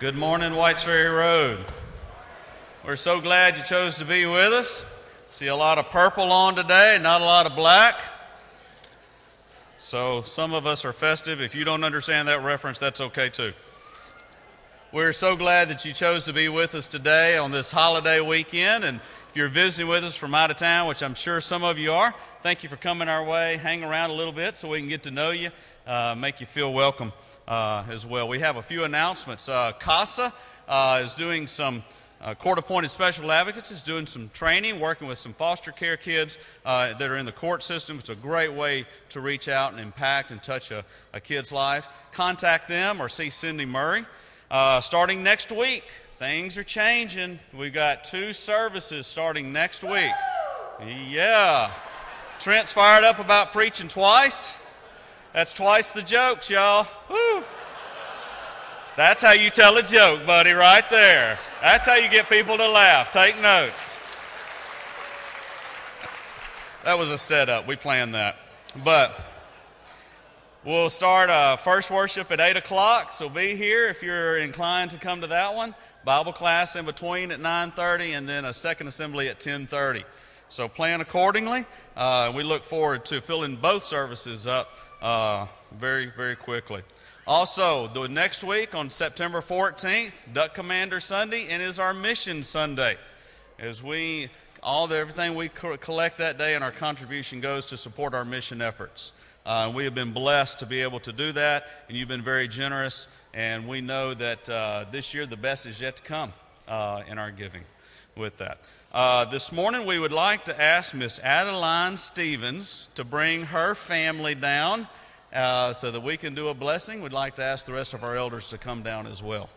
Good morning, Whites Ferry Road. We're so glad you chose to be with us. See a lot of purple on today, not a lot of black. So some of us are festive. If you don't understand that reference, that's okay too. We're so glad that you chose to be with us today on this holiday weekend. And if you're visiting with us from out of town, which I'm sure some of you are, thank you for coming our way. Hang around a little bit so we can get to know you, uh, make you feel welcome uh, as well. We have a few announcements. Uh, CASA uh, is doing some. Uh, court appointed special advocates is doing some training, working with some foster care kids uh, that are in the court system. It's a great way to reach out and impact and touch a, a kid's life. Contact them or see Cindy Murray. Uh, starting next week, things are changing. We've got two services starting next week. Yeah. Trent's fired up about preaching twice. That's twice the jokes, y'all. Woo. That's how you tell a joke, buddy, right there. That's how you get people to laugh. Take notes. That was a setup. We planned that. But we'll start uh, first worship at 8 o'clock, so be here if you're inclined to come to that one. Bible class in between at 9.30 and then a second assembly at 10.30. So plan accordingly. Uh, we look forward to filling both services up uh, very, very quickly. Also, the next week on September 14th, Duck Commander Sunday, and is our Mission Sunday. As we, all the, everything we co- collect that day and our contribution goes to support our mission efforts. Uh, we have been blessed to be able to do that, and you've been very generous, and we know that uh, this year the best is yet to come uh, in our giving with that. Uh, this morning, we would like to ask Miss Adeline Stevens to bring her family down uh, so that we can do a blessing. We'd like to ask the rest of our elders to come down as well.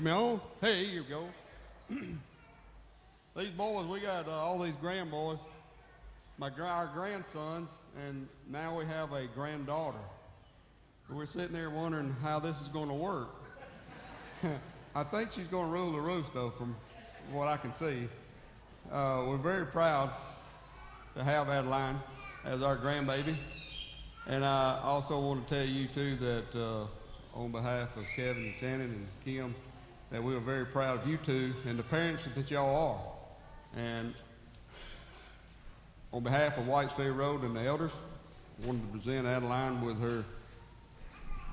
Me on? Hey, here go. these boys, we got uh, all these grandboys, my our grandsons, and now we have a granddaughter. We're sitting there wondering how this is going to work. I think she's going to rule the roost, though, from what I can see. Uh, we're very proud to have Adeline as our grandbaby. And I also want to tell you, too, that uh, on behalf of Kevin and Shannon and Kim, that we are very proud of you two and the parents that y'all are. And on behalf of Whites Ferry Road and the elders, I wanted to present Adeline with her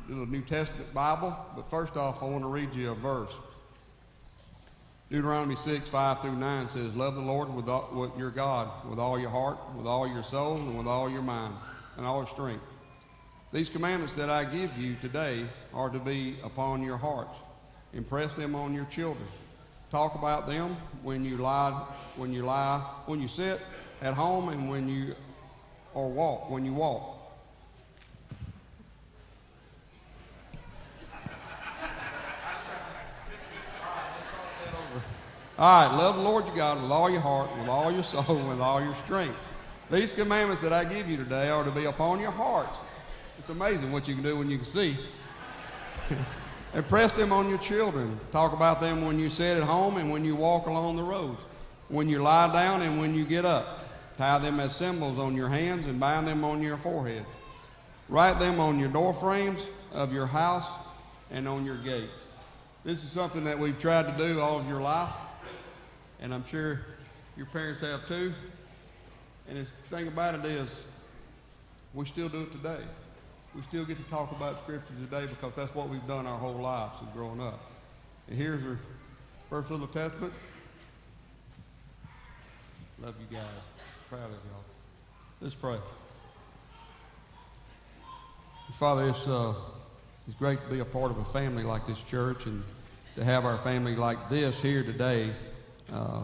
little New Testament Bible. But first off, I want to read you a verse. Deuteronomy 6, 5 through 9 says, Love the Lord with, all, with your God with all your heart, with all your soul, and with all your mind, and all your strength. These commandments that I give you today are to be upon your hearts Impress them on your children. Talk about them when you lie, when you lie, when you sit at home and when you or walk, when you walk. All right, love the Lord your God with all your heart, with all your soul, with all your strength. These commandments that I give you today are to be upon your hearts. It's amazing what you can do when you can see. Impress them on your children. Talk about them when you sit at home and when you walk along the roads, when you lie down and when you get up. Tie them as symbols on your hands and bind them on your forehead. Write them on your door frames of your house and on your gates. This is something that we've tried to do all of your life, and I'm sure your parents have too. And the thing about it is, we still do it today we still get to talk about Scripture today because that's what we've done our whole lives since growing up. And here's our first little testament. Love you guys. Proud of y'all. Let's pray. Father, it's, uh, it's great to be a part of a family like this church and to have our family like this here today, uh,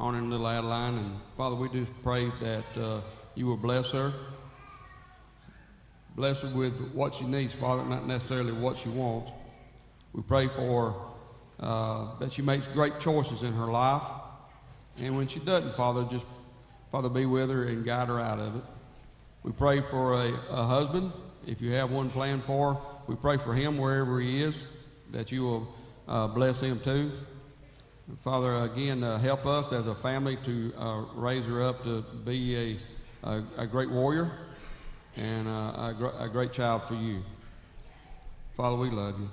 honoring little Adeline. And Father, we just pray that uh, you will bless her. Bless her with what she needs, Father, not necessarily what she wants. We pray for uh, that she makes great choices in her life. And when she doesn't, Father, just, Father, be with her and guide her out of it. We pray for a, a husband if you have one planned for, we pray for him wherever he is, that you will uh, bless him too. Father, again, uh, help us as a family to uh, raise her up to be a, a, a great warrior and uh, a, gr- a, great child for you. Father, we love you.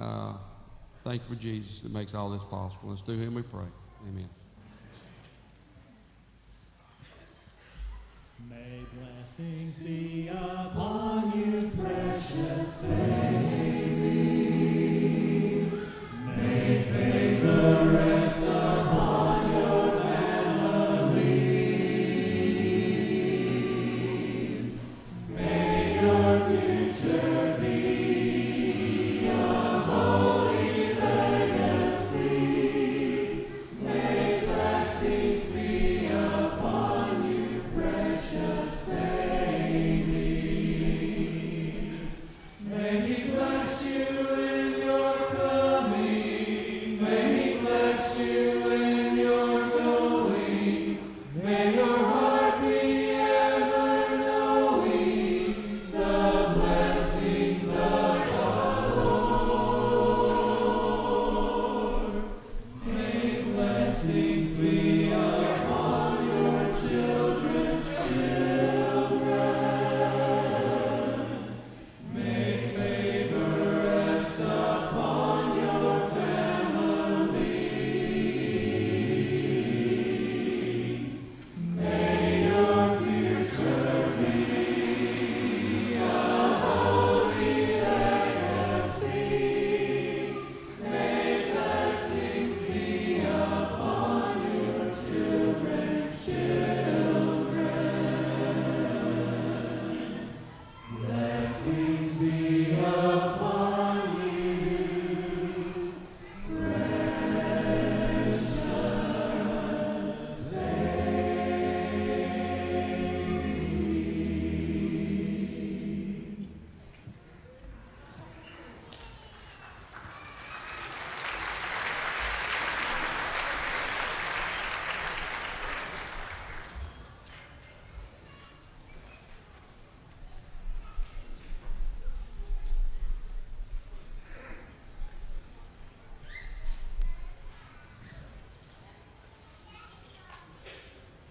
Uh, thank you for Jesus that makes all this possible. It's through him we pray. Amen. May blessings be upon you, precious.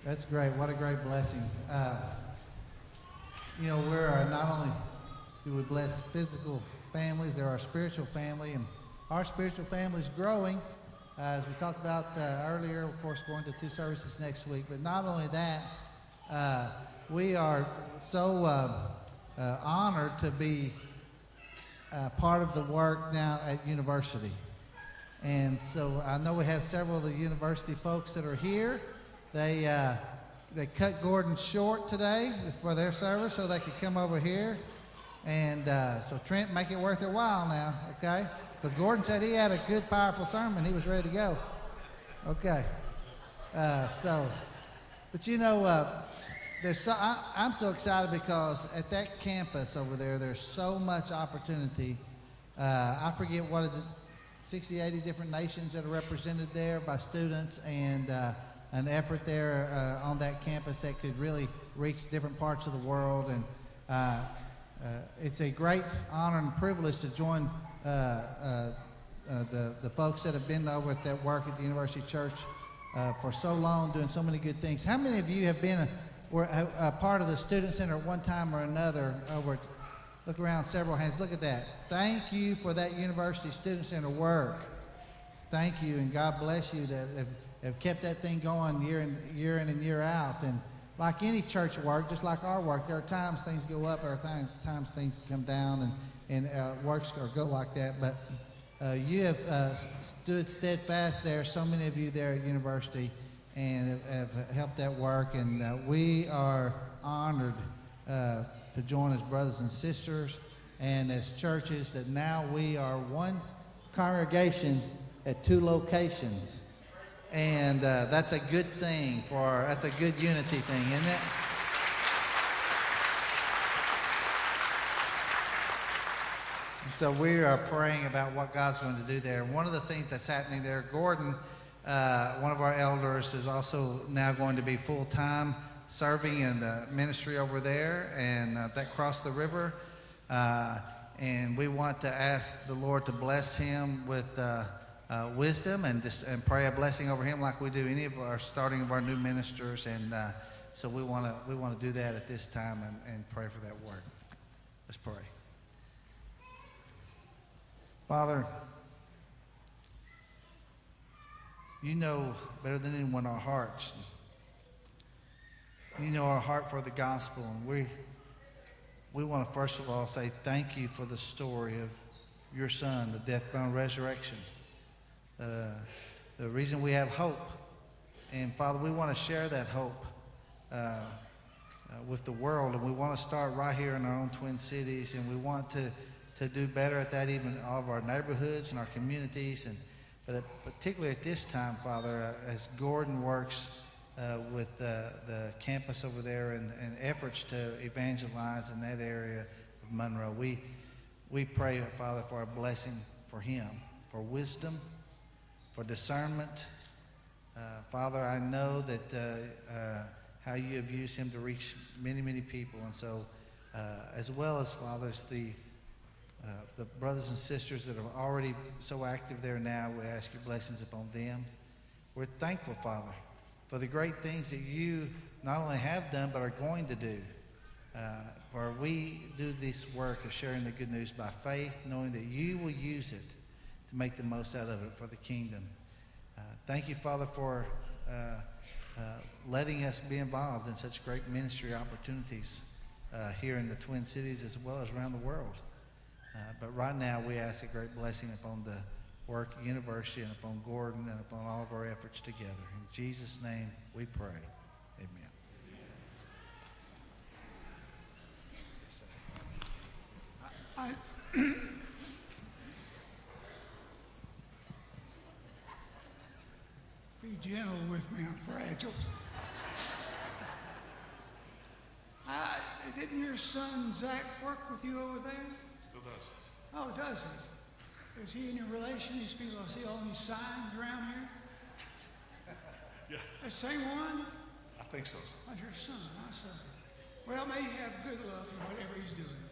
That's great. What a great blessing. Uh, you know, we're uh, not only do we bless physical families, they're our spiritual family, and our spiritual family is growing. Uh, as we talked about uh, earlier, of course, going to two services next week. But not only that, uh, we are so uh, uh, honored to be part of the work now at university. And so I know we have several of the university folks that are here. They uh, they cut Gordon short today for their service so they could come over here. And uh, so Trent, make it worth their while now, okay? Because Gordon said he had a good, powerful sermon. He was ready to go. Okay. Uh, so, but you know, uh, there's so, I, I'm so excited because at that campus over there, there's so much opportunity. Uh, I forget what is it, 60, 80 different nations that are represented there by students, and uh, an effort there uh, on that campus that could really reach different parts of the world. And uh, uh, it's a great honor and privilege to join uh, uh, the, the folks that have been over at that work at the University Church for so long, doing so many good things. How many of you have been a, a, a part of the Student Center at one time or another over at Look around, several hands. Look at that. Thank you for that University Student Center work. Thank you, and God bless you that have, have kept that thing going year in, year in and year out. And like any church work, just like our work, there are times things go up, there are times, times things come down, and, and uh, works or go like that. But uh, you have uh, stood steadfast there, so many of you there at university, and have, have helped that work. And uh, we are honored uh, to join as brothers and sisters and as churches that now we are one congregation at two locations. And uh, that's a good thing for, that's a good unity thing, isn't it? So we are praying about what God's going to do there. One of the things that's happening there, Gordon, uh, one of our elders, is also now going to be full time serving in the ministry over there, and uh, that crossed the river. Uh, and we want to ask the Lord to bless him with uh, wisdom and just and pray a blessing over him, like we do any of our starting of our new ministers. And uh, so we want to we want to do that at this time and, and pray for that work. Let's pray. Father, you know better than anyone our hearts. You know our heart for the gospel, and we we want to first of all say thank you for the story of your son, the death, and resurrection. The reason we have hope, and Father, we want to share that hope uh, uh, with the world, and we want to start right here in our own Twin Cities, and we want to to do better at that, even in all of our neighborhoods and our communities. And but particularly at this time, Father, uh, as Gordon works uh, with uh, the campus over there and, and, efforts to evangelize in that area of Monroe, we we pray, Father, for a blessing for him, for wisdom, for discernment. Uh, Father, I know that uh, uh, how you have used him to reach many, many people, and so as well as fathers, the uh, the brothers and sisters that are already so active there now, we ask your blessings upon them. We're thankful, Father, for the great things that you not only have done, but are going to do. Uh, for we do this work of sharing the good news by faith, knowing that you will use it make the most out of it for the kingdom. Uh, thank you, Father, for uh, uh letting us be involved in such great ministry opportunities uh, here in the Twin Cities as well as around the world. Uh, but right now, we ask a great blessing upon the work university and upon Gordon and upon all of our efforts together. In Jesus' name, we pray. Amen. I, be gentle with me, I'm fragile. I, didn't your son Zach work with you over there? Still does. Oh, does he? Is he in your relation? These people, I see all these signs around here? Yeah. The same one? I think so. That's your son, my son. Well, may he have good luck in whatever he's doing.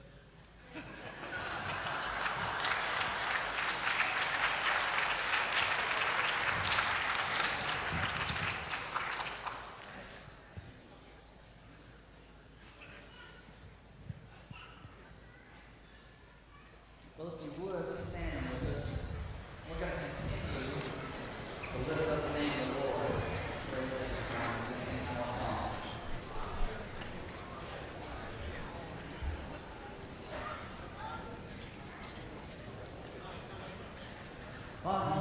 Into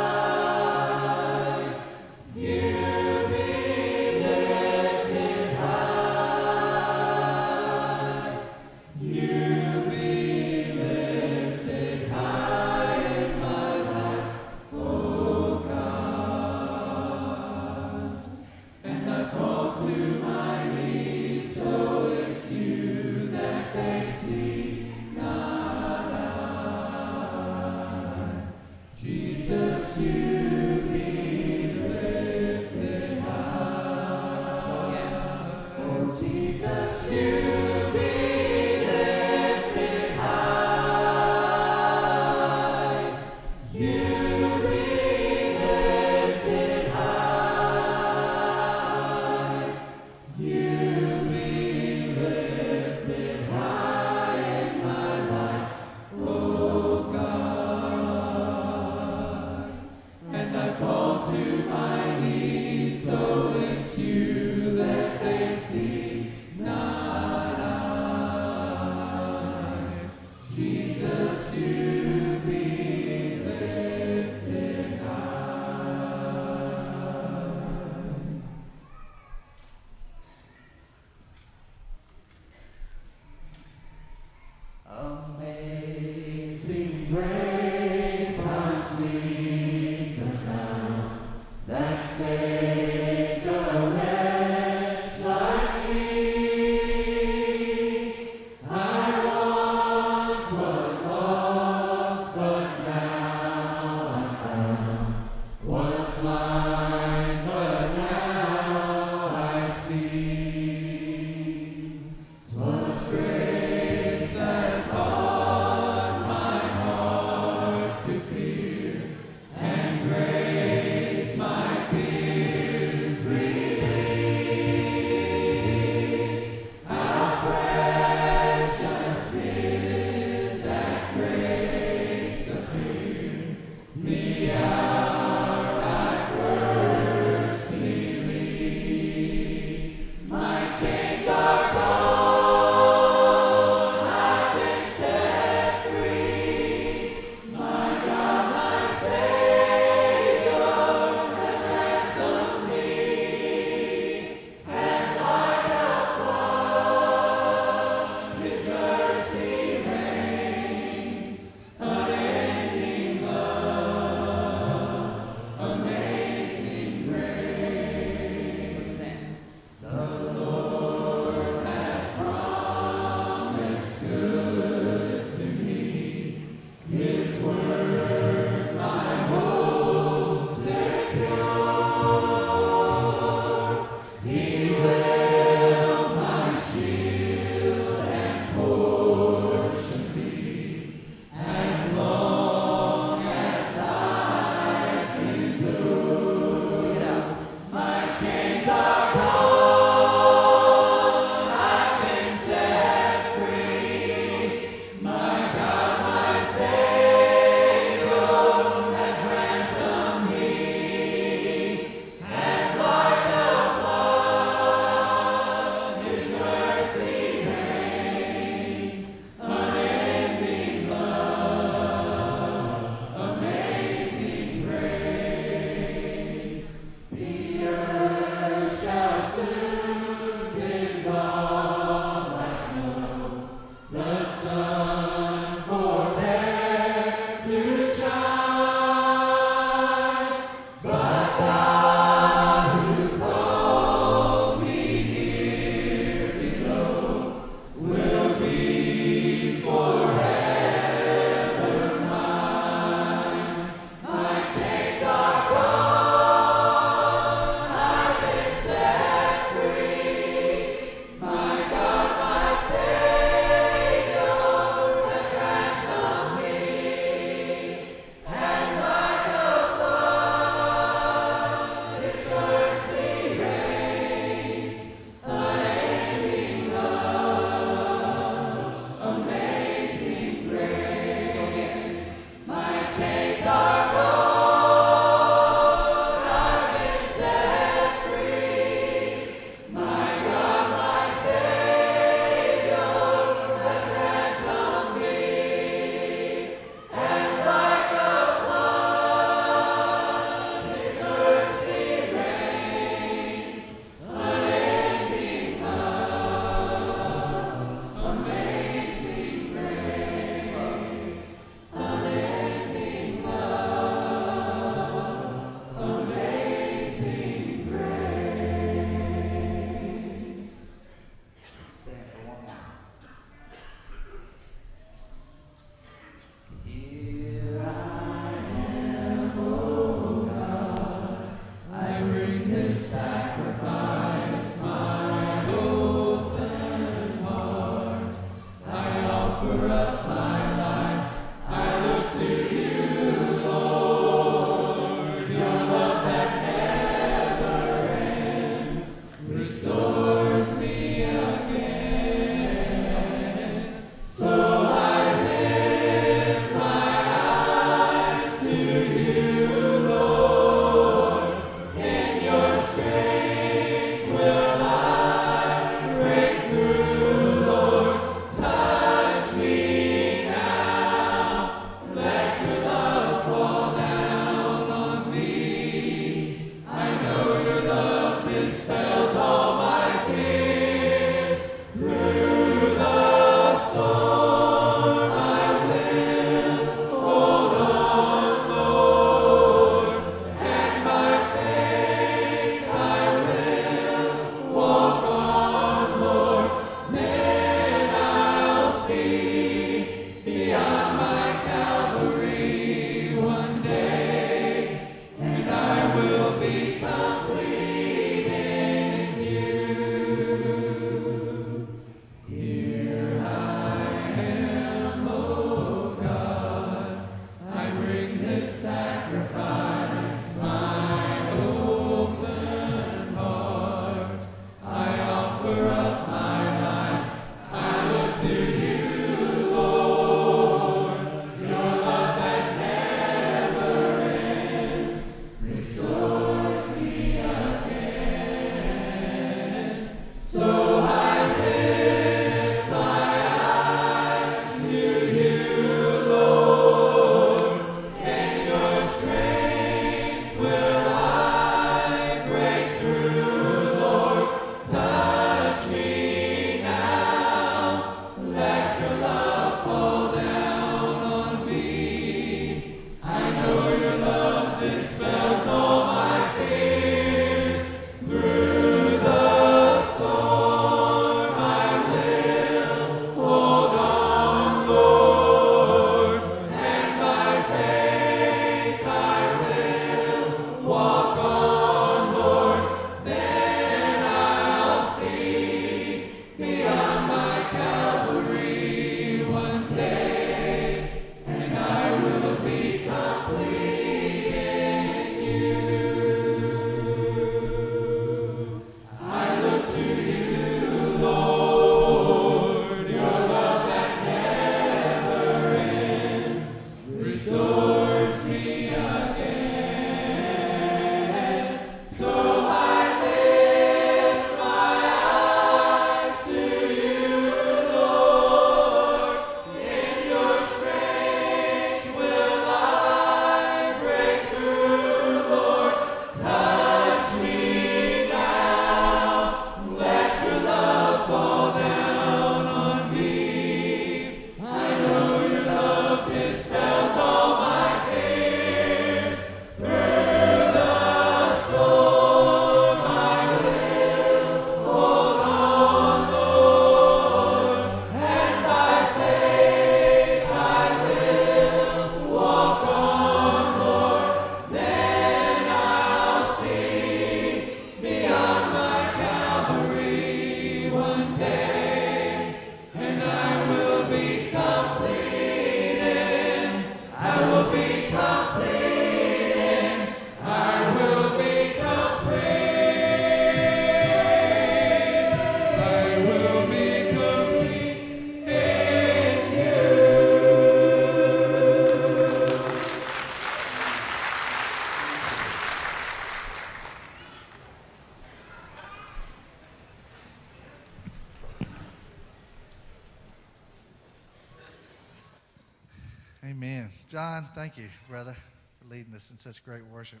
thank you, brother, for leading us in such great worship.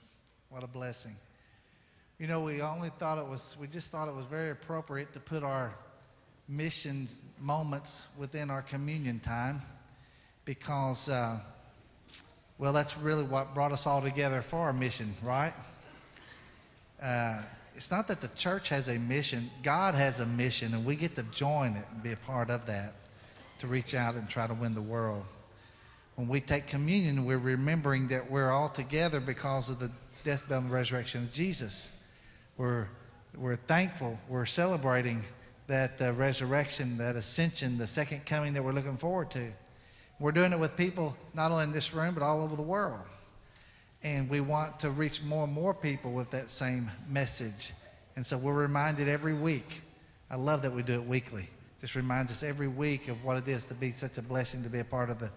What a blessing. You know, we only thought it was, we just thought it was very appropriate to put our missions moments within our communion time because, uh, well, that's really what brought us all together for our mission, right? Uh, it's not that the church has a mission, God has a mission, and we get to join it and be a part of that to reach out and try to win the world. When we take communion, we're remembering that we're all together because of the death, burial, and resurrection of Jesus. We're, we're thankful, we're celebrating that uh, resurrection, that ascension, the second coming that we're looking forward to. We're doing it with people not only in this room, but all over the world. And we want to reach more and more people with that same message. And so we're reminded every week. I love that we do it weekly. Just reminds us every week of what it is to be such a blessing to be a part of the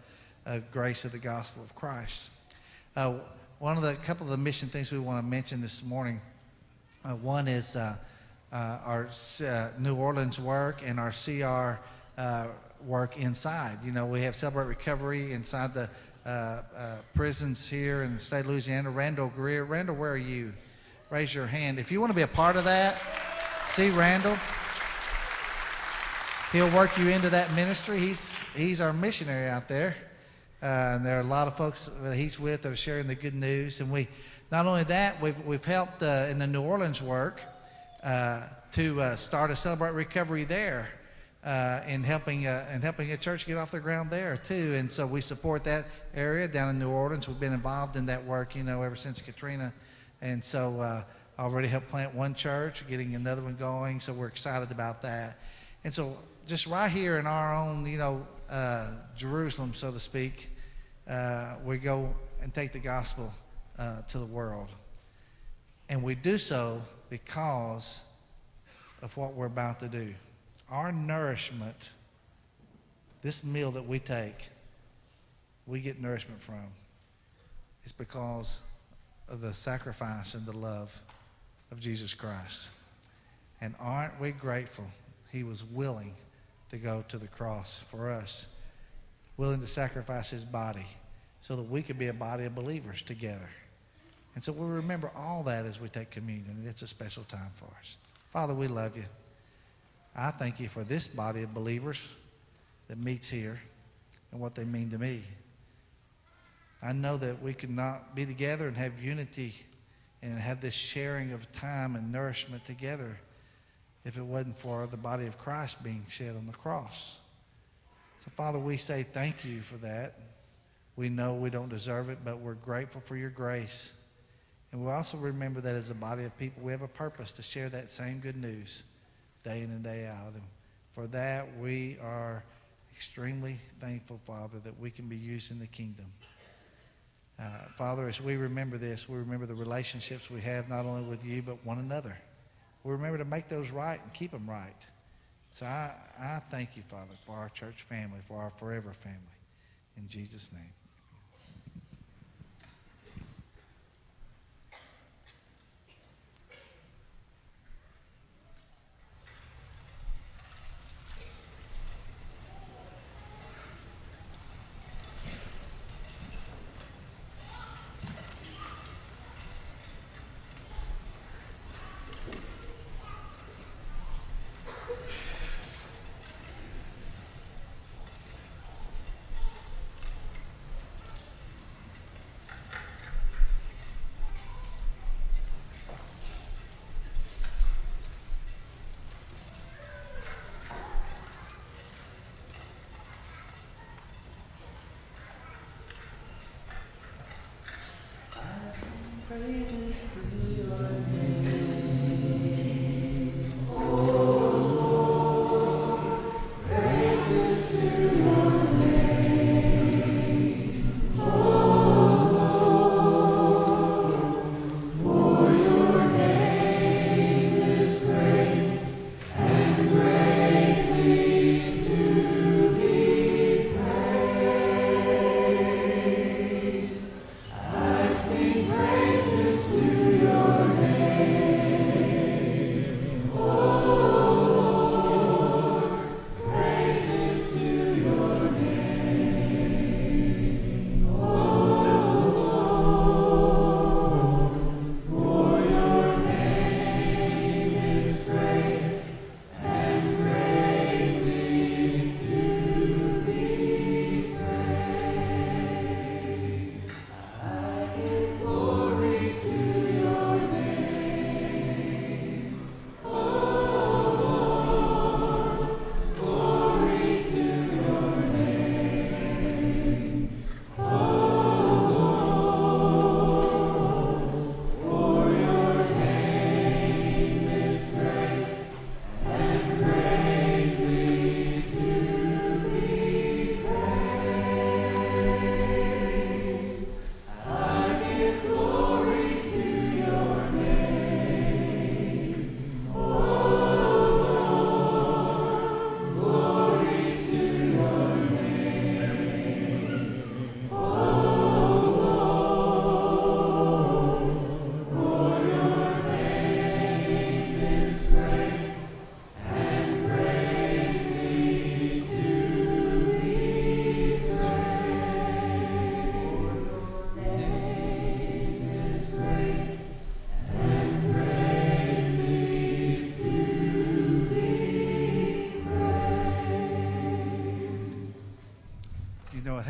uh, grace of the gospel of Christ. Uh, one of the couple of the mission things we want to mention this morning. Uh, one is uh, uh, our uh, New Orleans work and our CR work inside. You know, we have Celebrate Recovery inside the prisons here in the state of Louisiana. Randall Greer. Randall, where are you? Raise your hand. If you want to be a part of that, see Randall. He'll work you into that ministry. He's, he's our missionary out there. Uh, and there are a lot of folks that he's with that are sharing the good news. And we, not only that, we've, we've helped uh, in the New Orleans work uh, to uh, start a Celebrate Recovery there uh, in helping uh, and helping a church get off the ground there too. And so we support that area down in New Orleans. We've been involved in that work, you know, ever since Katrina, and so uh, already helped plant one church, getting another one going. So we're excited about that. And so just right here in our own, you know, uh, Jerusalem, so to speak, uh, we go and take the gospel uh, to the world, and we do so because of what we're about to do. Our nourishment, this meal that we take, we get nourishment from, is because of the sacrifice and the love of Jesus Christ. And aren't we grateful? He was willing to go to the cross for us, willing to sacrifice his body so that we could be a body of believers together. And so we remember all that as we take communion. It's a special time for us. Father, we love you. I thank you for this body of believers that meets here and what they mean to me. I know that we could not be together and have unity and have this sharing of time and nourishment together if it wasn't for the body of Christ being shed on the cross. So, Father, we say thank you for that. We know we don't deserve it, but we're grateful for your grace. And we also remember that as a body of people, we have a purpose to share that same good news day in and day out. And for that, we are extremely thankful, Father, that we can be used in the kingdom. Uh, Father, as we remember this, we remember the relationships we have not only with you, but one another. We remember to make those right and keep them right. So I, I thank you, Father, for our church family, for our forever family. In Jesus' name. Praise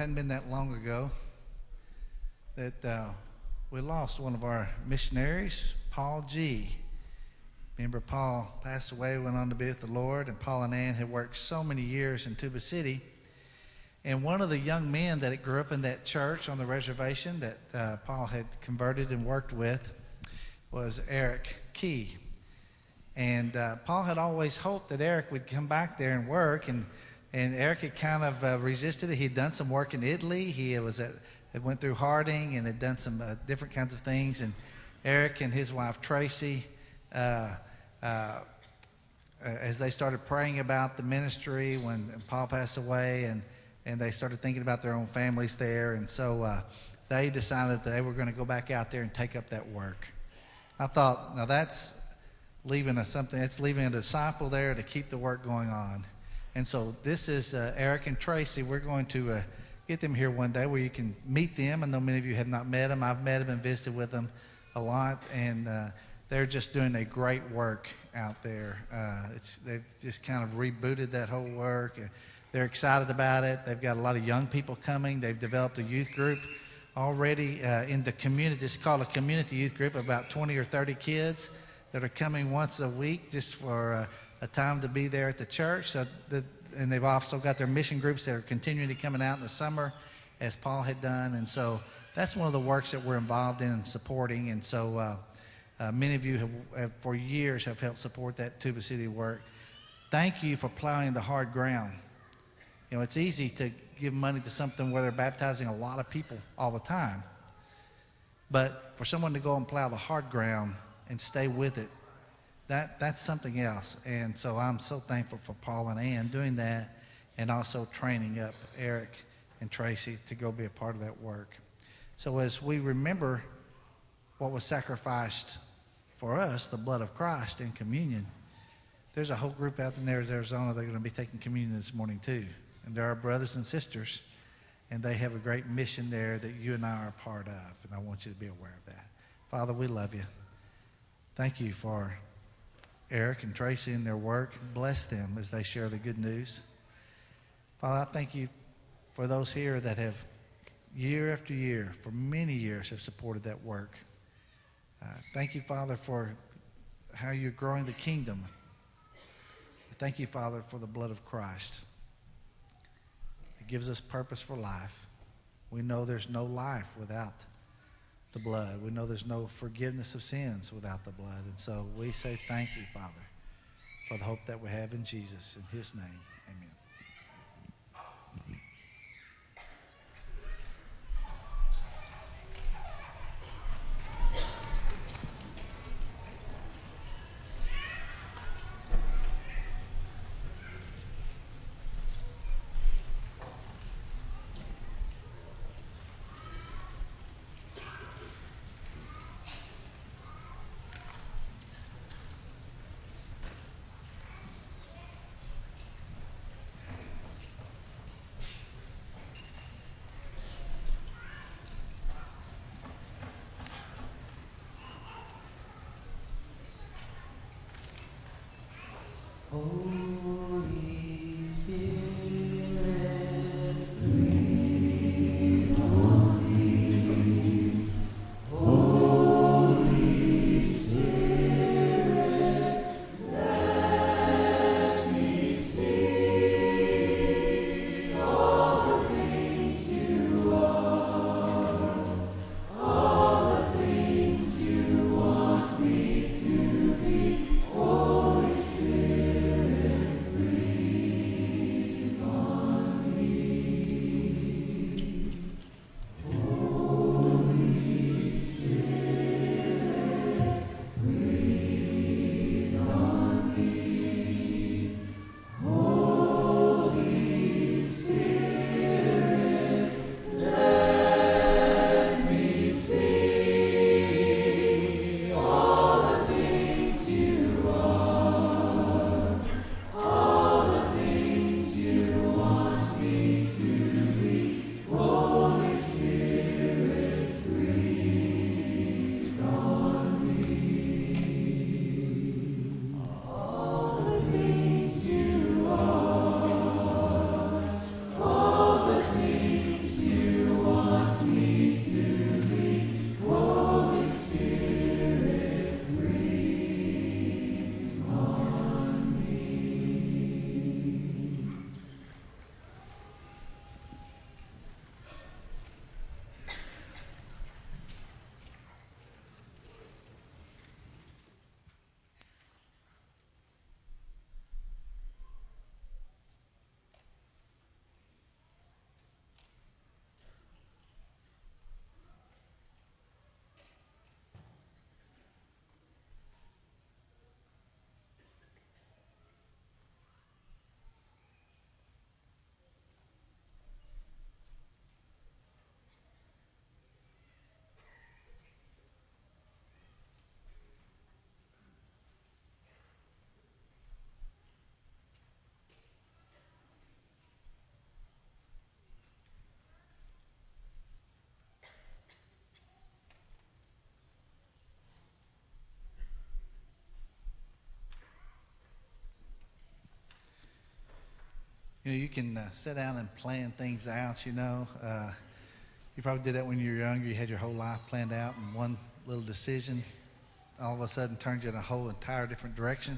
hadn't been that long ago that uh, we lost one of our missionaries, Paul G. Remember, Paul passed away, went on to be with the Lord, and Paul and Ann had worked so many years in Tuba City. And one of the young men that grew up in that church on the reservation that uh, Paul had converted and worked with was Eric Key. And uh, Paul had always hoped that Eric would come back there and work, and and Eric had kind of uh, resisted it. He'd done some work in Italy. He was at, had went through Harding and had done some uh, different kinds of things. And Eric and his wife Tracy, uh, uh as they started praying about the ministry when Paul passed away, and and they started thinking about their own families there, and so uh, they decided that they were going to go back out there and take up that work. I thought, now that's leaving a something. That's leaving a disciple there to keep the work going on. And so this is uh, Eric and Tracy. We're going to uh, get them here one day where you can meet them. I know many of you have not met them. I've met them and visited with them a lot, and uh, they're just doing a great work out there. Uh, it's, they've just kind of rebooted that whole work. They're excited about it. They've got a lot of young people coming. They've developed a youth group already uh, in the community. It's called a community youth group, about 20 or 30 kids that are coming once a week just for uh, a time to be there at the church. So and they've also got their mission groups that are continually coming out in the summer, as Paul had done. And so that's one of the works that we're involved in and supporting. And so uh, uh, many of you have, have, for years, have helped support that Tuba City work. Thank you for plowing the hard ground. You know, it's easy to give money to something where they're baptizing a lot of people all the time. But for someone to go and plow the hard ground and stay with it that that's something else. And so I'm so thankful for Paul and Ann doing that, and also training up Eric and Tracy to go be a part of that work. So as we remember what was sacrificed for us, the blood of Christ in communion, there's a whole group out in Arizona that are going to be taking communion this morning too. And there are brothers and sisters, and they have a great mission there that you and I are a part of. And I want you to be aware of that. Father, we love you. Thank you for Eric and Tracy in their work. Bless them as they share the good news. Father, I thank you for those here that have, year after year, for many years, have supported that work. Uh, thank you, Father, for how you're growing the kingdom. Thank you, Father, for the blood of Christ. It gives us purpose for life. We know there's no life without the blood. We know there's no forgiveness of sins without the blood. And so we say thank you, Father, for the hope that we have in Jesus. In his name, you know, you can uh, sit down and plan things out, you know. Uh, you probably did that when you were younger. You had your whole life planned out, and one little decision all of a sudden turns you in a whole entire different direction.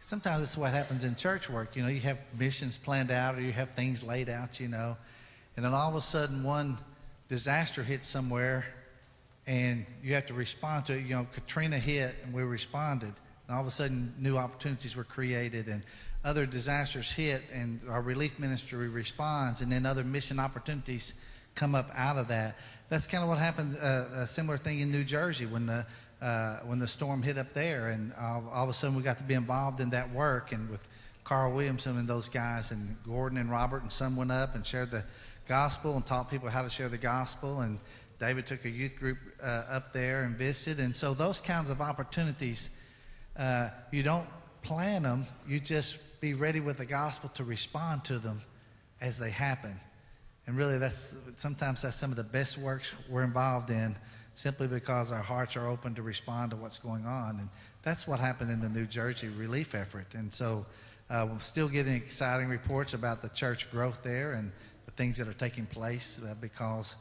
Sometimes this is what happens in church work. You know, you have missions planned out or you have things laid out, you know, and then all of a sudden one disaster hits somewhere and you have to respond to it. You know, Katrina hit and we responded, and all of a sudden new opportunities were created and other disasters hit and our relief ministry responds and then other mission opportunities come up out of that. That's kind of what happened, uh, a similar thing in New Jersey when the uh, when the storm hit up there, and all, all, of a sudden we got to be involved in that work, and with Carl Williamson and those guys, and Gordon and Robert and some went up and shared the gospel and taught people how to share the gospel, and David took a youth group uh, up there and visited, and so those kinds of opportunities, uh, you don't plan them, you just be ready with the gospel to respond to them as they happen, and really that's sometimes that's some of the best works we're involved in simply because our hearts are open to respond to what's going on. And that's what happened in the New Jersey relief effort. And so uh, we're still getting exciting reports about the church growth there and the things that are taking place uh, because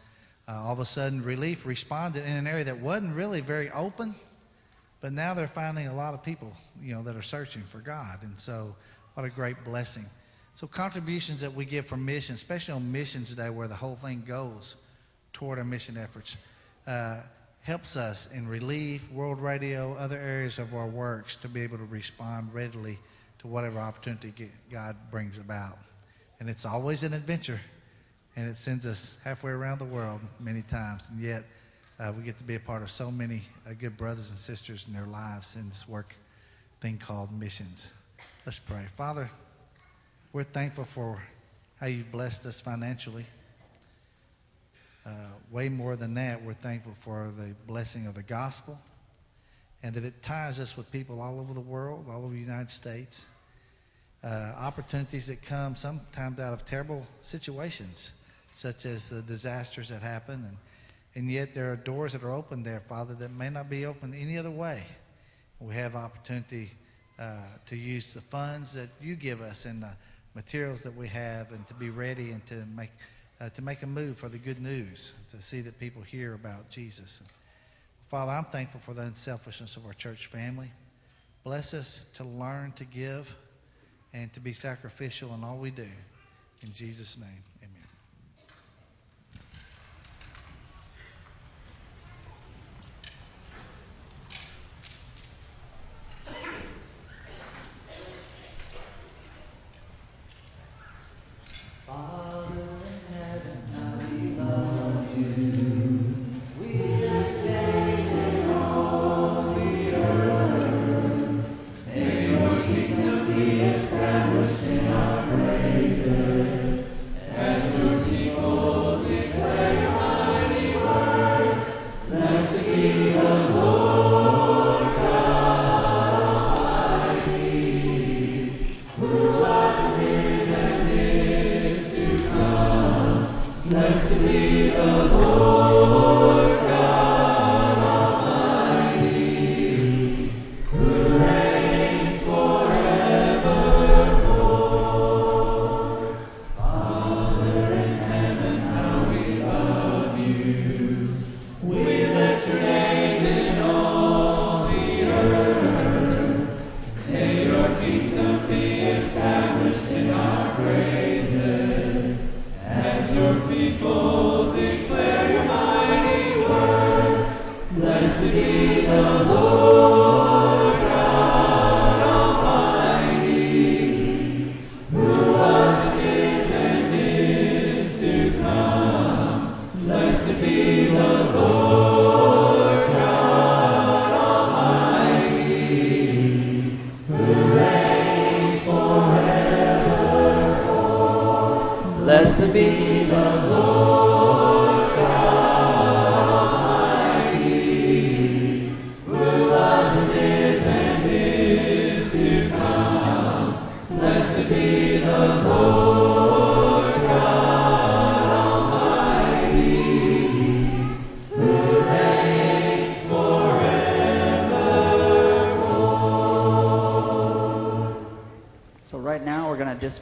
uh, all of a sudden relief responded in an area that wasn't really very open. But now they're finding a lot of people, you know, that are searching for God. And so what a great blessing. So contributions that we give for missions, especially on Missions Day where the whole thing goes toward our mission efforts uh, helps us in relief, world radio, other areas of our works to be able to respond readily to whatever opportunity God brings about. And it's always an adventure, and it sends us halfway around the world many times, and yet uh, we get to be a part of so many uh, good brothers and sisters in their lives in this work thing called missions. Let's pray. Father, we're thankful for how you've blessed us financially. Uh, way more than that, we're thankful for the blessing of the gospel and that it ties us with people all over the world, all over the United States. Uh, opportunities that come sometimes out of terrible situations, such as the disasters that happen. And, and yet there are doors that are open there, Father, that may not be open any other way. We have opportunity uh, to use the funds that you give us and the materials that we have and to be ready and to make uh, to make a move for the good news, to see that people hear about Jesus. Father, I'm thankful for the unselfishness of our church family. Bless us to learn to give and to be sacrificial in all we do. In Jesus' name. 아.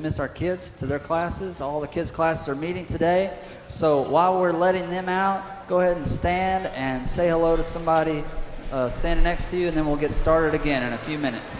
Dismiss our kids to their classes. All the kids' classes are meeting today. So while we're letting them out, go ahead and stand and say hello to somebody uh, standing next to you, and then we'll get started again in a few minutes.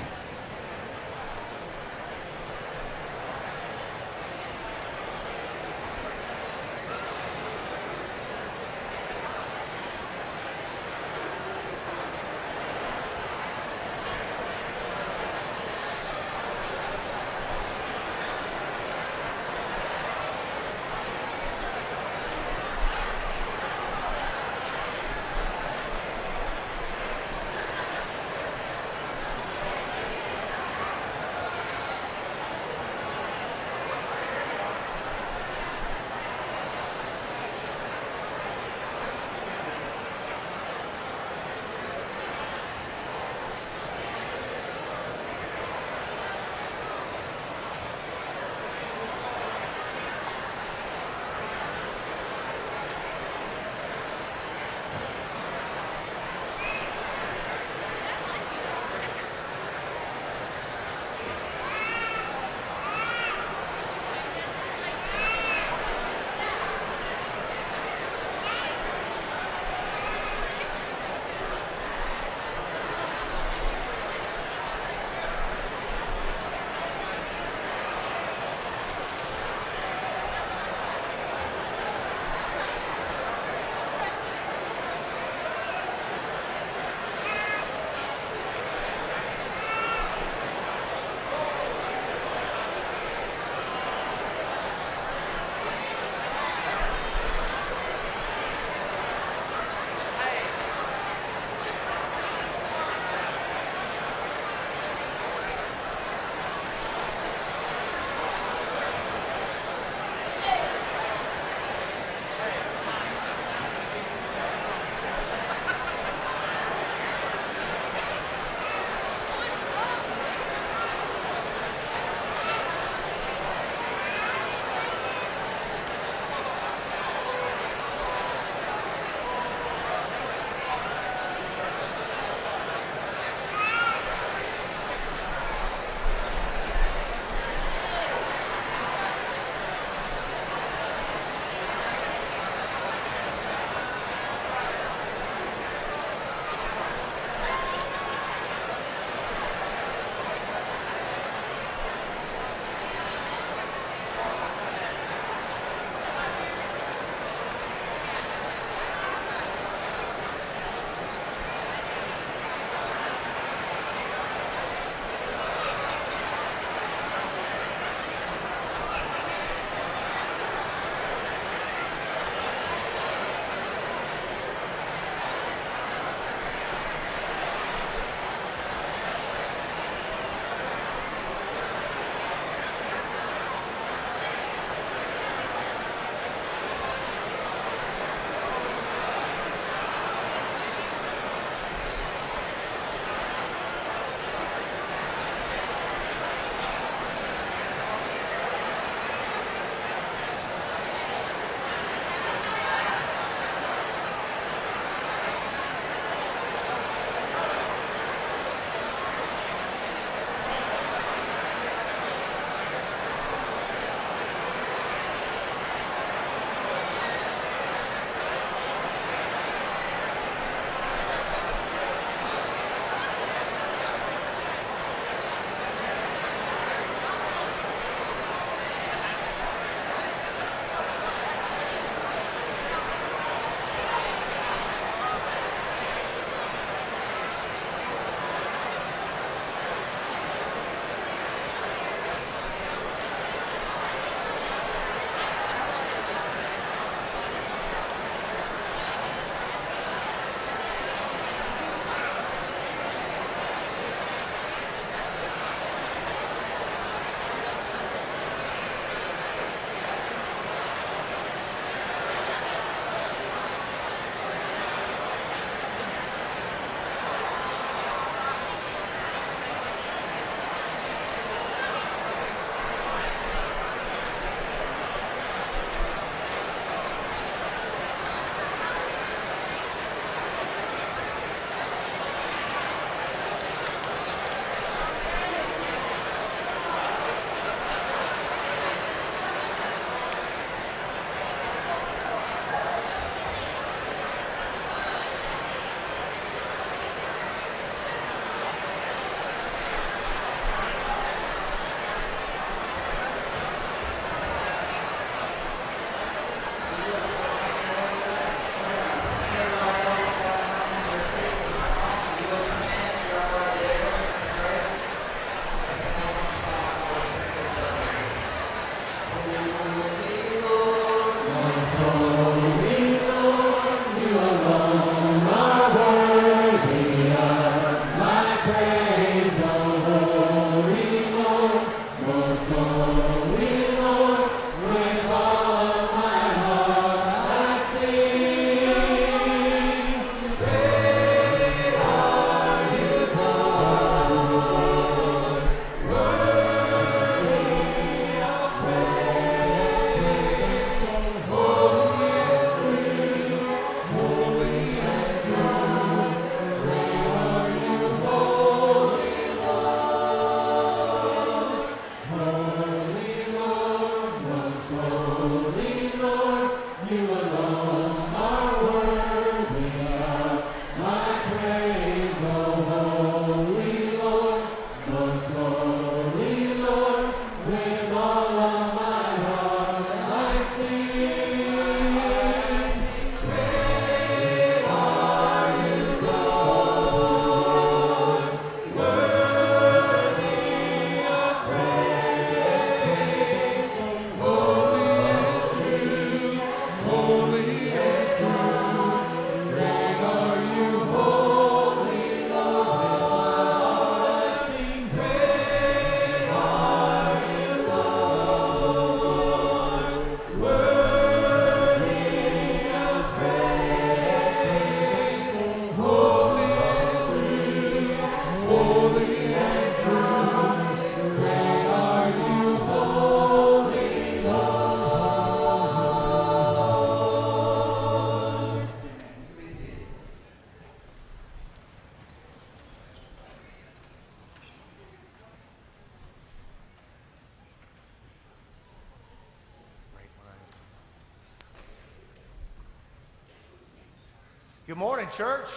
Church.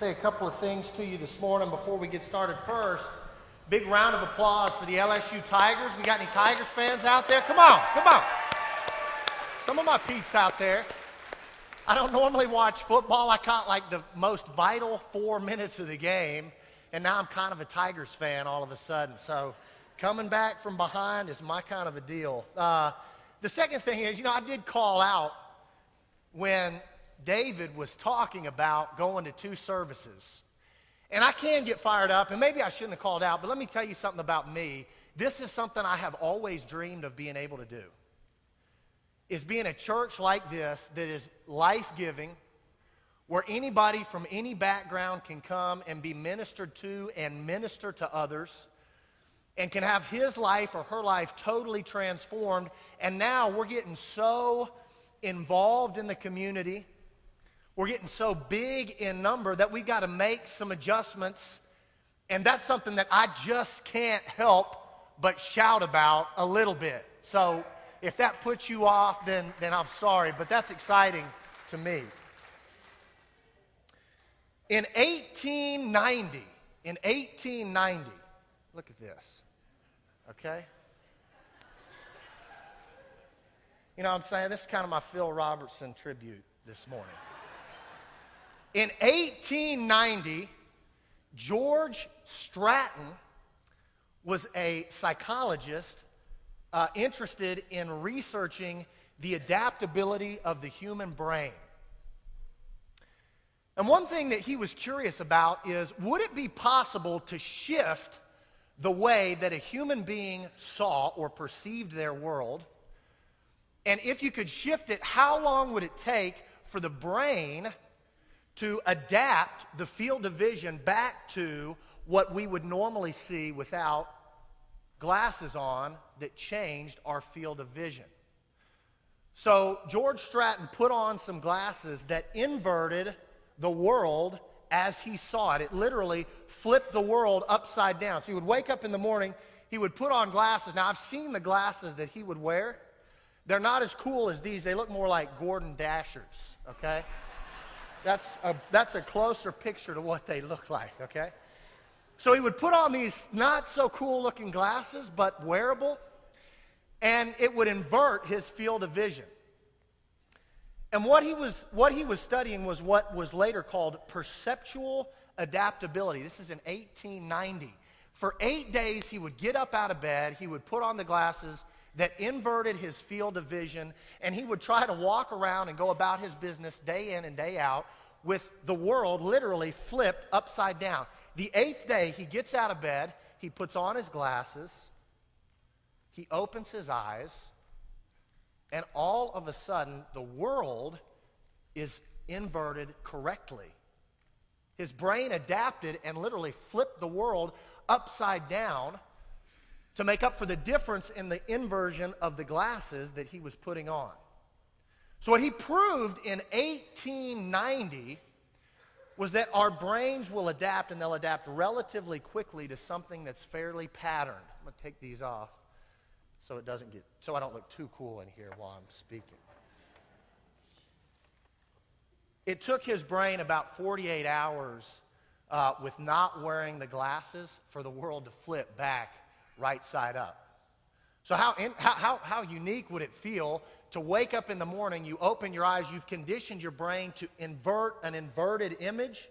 Say a couple of things to you this morning before we get started. First, big round of applause for the LSU Tigers. We got any Tigers fans out there? Come on, come on. Some of my peeps out there. I don't normally watch football. I caught like the most vital four minutes of the game, and now I'm kind of a Tigers fan all of a sudden. So coming back from behind is my kind of a deal. Uh, the second thing is, you know, I did call out when David was talking about going to two services. And I can get fired up, and maybe I shouldn't have called out, but let me tell you something about me. This is something I have always dreamed of being able to do. Is being a church like this that is life-giving, where anybody from any background can come and be ministered to and minister to others and can have his life or her life totally transformed. And now we're getting so involved in the community we're getting so big in number that we've got to make some adjustments. And that's something that I just can't help but shout about a little bit. So if that puts you off, then, then I'm sorry, but that's exciting to me. In 1890, in 1890, look at this, okay? You know what I'm saying? This is kind of my Phil Robertson tribute this morning. In 1890, George Stratton was a psychologist uh, interested in researching the adaptability of the human brain. And one thing that he was curious about is would it be possible to shift the way that a human being saw or perceived their world? And if you could shift it, how long would it take for the brain to adapt the field of vision back to what we would normally see without glasses on that changed our field of vision. So, George Stratton put on some glasses that inverted the world as he saw it. It literally flipped the world upside down. So, he would wake up in the morning, he would put on glasses. Now, I've seen the glasses that he would wear. They're not as cool as these, they look more like Gordon Dashers, okay? That's a, that's a closer picture to what they look like, okay? So he would put on these not so cool looking glasses, but wearable, and it would invert his field of vision. And what he was, what he was studying was what was later called perceptual adaptability. This is in 1890. For eight days, he would get up out of bed, he would put on the glasses that inverted his field of vision, and he would try to walk around and go about his business day in and day out with the world literally flipped upside down. The eighth day, he gets out of bed, he puts on his glasses, he opens his eyes, and all of a sudden, the world is inverted correctly. His brain adapted and literally flipped the world upside down to make up for the difference in the inversion of the glasses that he was putting on. So, what he proved in 1890 was that our brains will adapt and they'll adapt relatively quickly to something that's fairly patterned. I'm going to take these off so it doesn't get so I don't look too cool in here while I'm speaking. It took his brain about 48 hours uh, with not wearing the glasses for the world to flip back right side up. So, how, in, how, how, how unique would it feel to wake up in the morning, you open your eyes, you've conditioned your brain to invert an inverted image.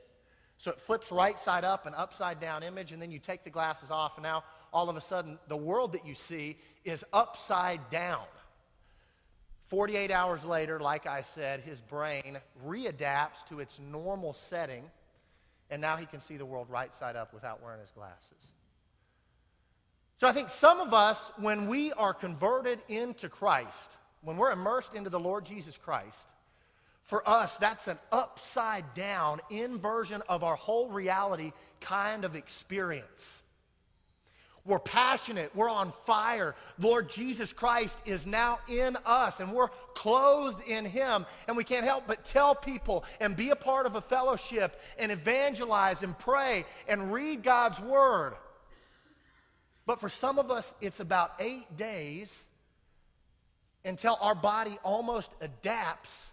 So it flips right side up, an upside down image, and then you take the glasses off, and now all of a sudden the world that you see is upside down. 48 hours later, like I said, his brain readapts to its normal setting, and now he can see the world right side up without wearing his glasses. So I think some of us, when we are converted into Christ, when we're immersed into the Lord Jesus Christ, for us, that's an upside down inversion of our whole reality kind of experience. We're passionate. We're on fire. Lord Jesus Christ is now in us, and we're clothed in Him. And we can't help but tell people and be a part of a fellowship and evangelize and pray and read God's Word. But for some of us, it's about eight days until our body almost adapts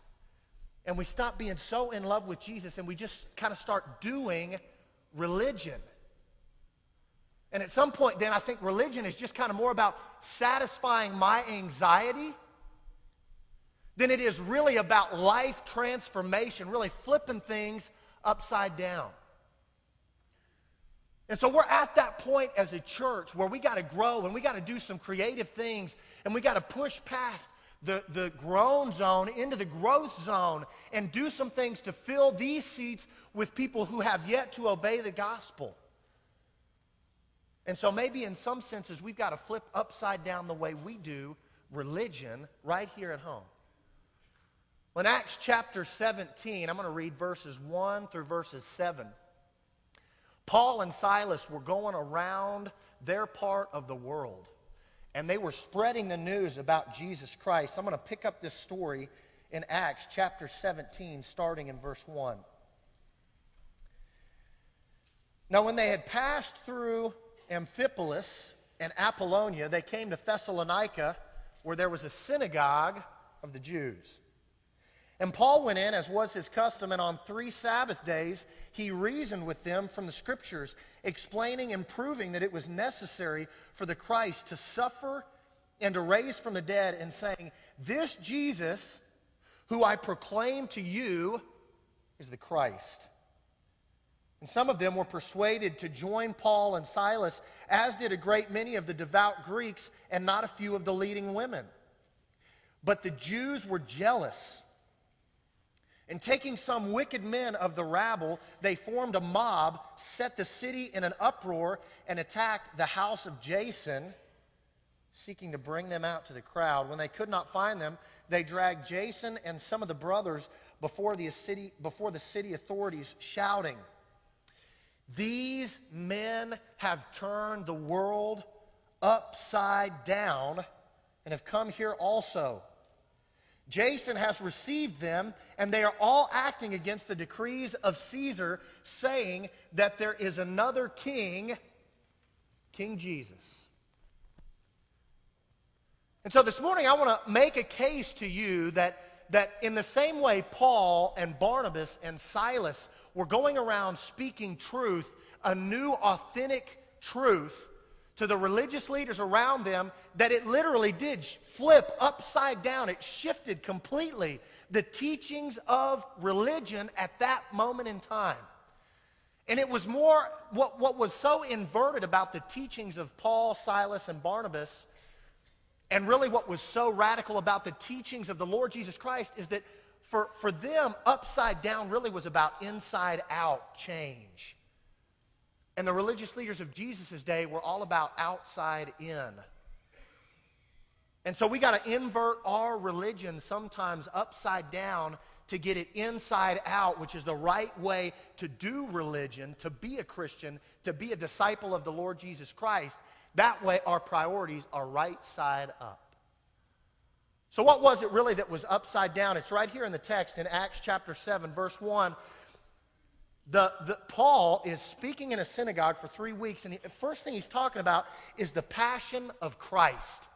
and we stop being so in love with Jesus and we just kind of start doing religion. And at some point, then I think religion is just kind of more about satisfying my anxiety than it is really about life transformation, really flipping things upside down. And so we're at that point as a church where we got to grow and we got to do some creative things and we got to push past the, the grown zone into the growth zone and do some things to fill these seats with people who have yet to obey the gospel. And so maybe in some senses we've got to flip upside down the way we do religion right here at home. Well, in Acts chapter 17, I'm going to read verses 1 through verses 7. Paul and Silas were going around their part of the world, and they were spreading the news about Jesus Christ. I'm going to pick up this story in Acts chapter 17, starting in verse 1. Now, when they had passed through Amphipolis and Apollonia, they came to Thessalonica, where there was a synagogue of the Jews. And Paul went in, as was his custom, and on three Sabbath days he reasoned with them from the Scriptures, explaining and proving that it was necessary for the Christ to suffer and to raise from the dead, and saying, This Jesus, who I proclaim to you, is the Christ. And some of them were persuaded to join Paul and Silas, as did a great many of the devout Greeks and not a few of the leading women. But the Jews were jealous. And taking some wicked men of the rabble, they formed a mob, set the city in an uproar, and attacked the house of Jason, seeking to bring them out to the crowd. When they could not find them, they dragged Jason and some of the brothers before the city, before the city authorities, shouting, these men have turned the world upside down and have come here also. Jason has received them, and they are all acting against the decrees of Caesar, saying that there is another king, King Jesus. And so this morning, I want to make a case to you that, that in the same way Paul and Barnabas and Silas were going around speaking truth, a new, authentic truth to the religious leaders around them, that it literally did flip upside down. It shifted completely the teachings of religion at that moment in time. And it was more, what, what was so inverted about the teachings of Paul, Silas, and Barnabas, and really what was so radical about the teachings of the Lord Jesus Christ, is that for, for them, upside down really was about inside out change. And the religious leaders of Jesus' day were all about outside in. And so we got to invert our religion sometimes upside down to get it inside out, which is the right way to do religion, to be a Christian, to be a disciple of the Lord Jesus Christ. That way, our priorities are right side up. So, what was it really that was upside down? It's right here in the text in Acts chapter 7, verse 1. The, the, Paul is speaking in a synagogue for three weeks, and the first thing he's talking about is the passion of Christ.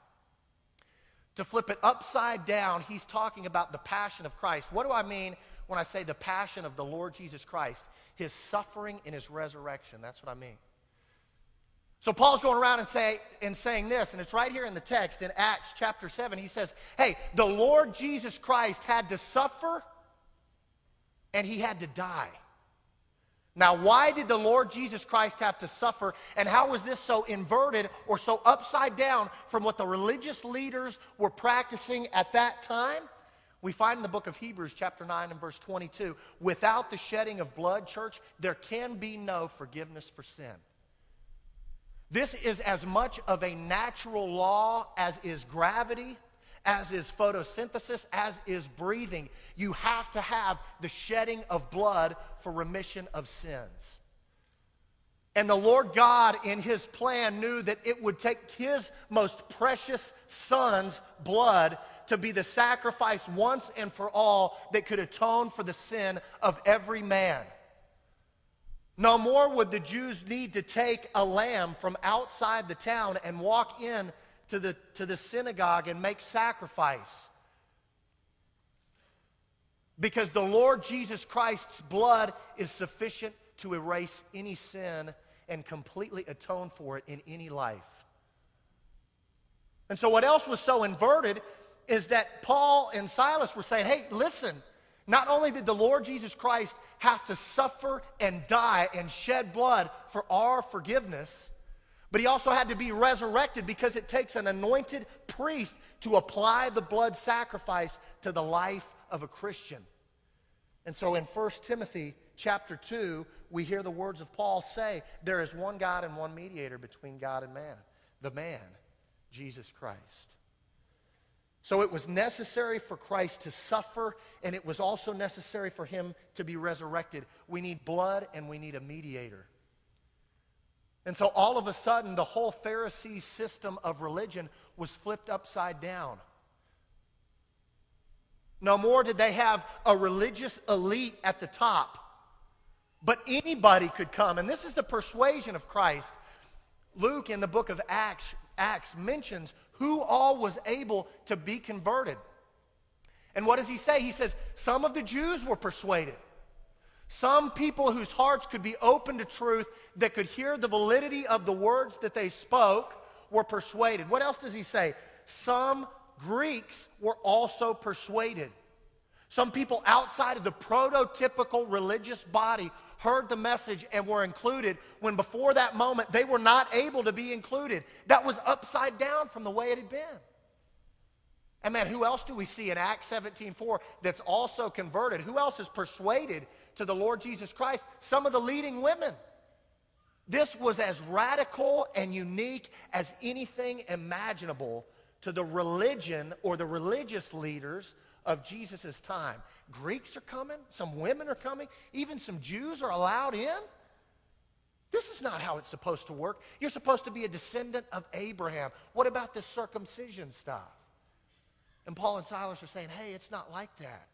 To flip it upside down, he's talking about the passion of Christ. What do I mean when I say the passion of the Lord Jesus Christ? His suffering and his resurrection. That's what I mean. So Paul's going around and, say, and saying this, and it's right here in the text in Acts chapter 7. He says, Hey, the Lord Jesus Christ had to suffer and he had to die. Now, why did the Lord Jesus Christ have to suffer, and how was this so inverted or so upside down from what the religious leaders were practicing at that time? We find in the book of Hebrews, chapter 9 and verse 22 without the shedding of blood, church, there can be no forgiveness for sin. This is as much of a natural law as is gravity, as is photosynthesis, as is breathing. You have to have the shedding of blood for remission of sins. And the Lord God, in His plan, knew that it would take His most precious Son's blood to be the sacrifice once and for all that could atone for the sin of every man. No more would the Jews need to take a lamb from outside the town and walk in to the, to the synagogue and make sacrifice. Because the Lord Jesus Christ's blood is sufficient to erase any sin and completely atone for it in any life. And so, what else was so inverted is that Paul and Silas were saying, hey, listen, not only did the Lord Jesus Christ have to suffer and die and shed blood for our forgiveness, but he also had to be resurrected because it takes an anointed priest to apply the blood sacrifice to the life of a Christian. And so in 1 Timothy chapter 2, we hear the words of Paul say, There is one God and one mediator between God and man, the man, Jesus Christ. So it was necessary for Christ to suffer, and it was also necessary for him to be resurrected. We need blood and we need a mediator. And so all of a sudden, the whole Pharisee system of religion was flipped upside down. No more did they have a religious elite at the top, but anybody could come. And this is the persuasion of Christ. Luke, in the book of Acts, Acts mentions who all was able to be converted. And what does he say? He says, Some of the Jews were persuaded. Some people whose hearts could be open to truth, that could hear the validity of the words that they spoke, were persuaded. What else does he say? Some Greeks were also persuaded. Some people outside of the prototypical religious body heard the message and were included when before that moment they were not able to be included. That was upside down from the way it had been. And man, who else do we see in Acts 17:4 that's also converted? Who else is persuaded to the Lord Jesus Christ? Some of the leading women. This was as radical and unique as anything imaginable to the religion or the religious leaders of Jesus' time. Greeks are coming, some women are coming, even some Jews are allowed in. This is not how it's supposed to work. You're supposed to be a descendant of Abraham. What about this circumcision stuff? And Paul and Silas are saying, hey, it's not like that.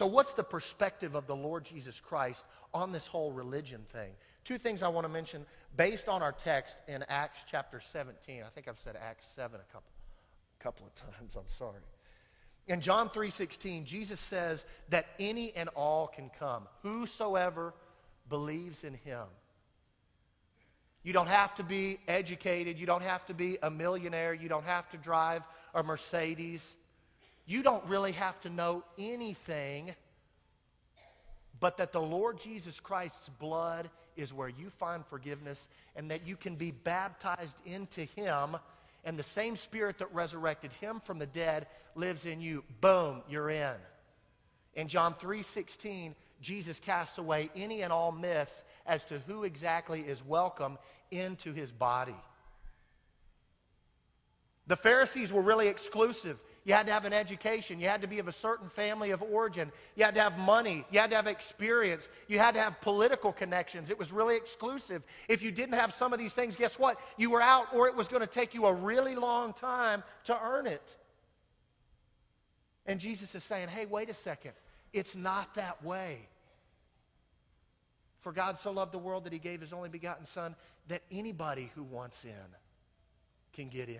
So, what's the perspective of the Lord Jesus Christ on this whole religion thing? Two things I want to mention based on our text in Acts chapter 17. I think I've said Acts 7 a couple, couple of times. I'm sorry. In John 3:16, Jesus says that any and all can come, whosoever believes in him. You don't have to be educated, you don't have to be a millionaire, you don't have to drive a Mercedes. You don't really have to know anything but that the Lord Jesus Christ's blood is where you find forgiveness and that you can be baptized into Him, and the same Spirit that resurrected Him from the dead lives in you. Boom, you're in. In John 3:16, Jesus casts away any and all myths as to who exactly is welcome into his body. The Pharisees were really exclusive. You had to have an education. You had to be of a certain family of origin. You had to have money. You had to have experience. You had to have political connections. It was really exclusive. If you didn't have some of these things, guess what? You were out, or it was going to take you a really long time to earn it. And Jesus is saying, hey, wait a second. It's not that way. For God so loved the world that he gave his only begotten Son that anybody who wants in can get in.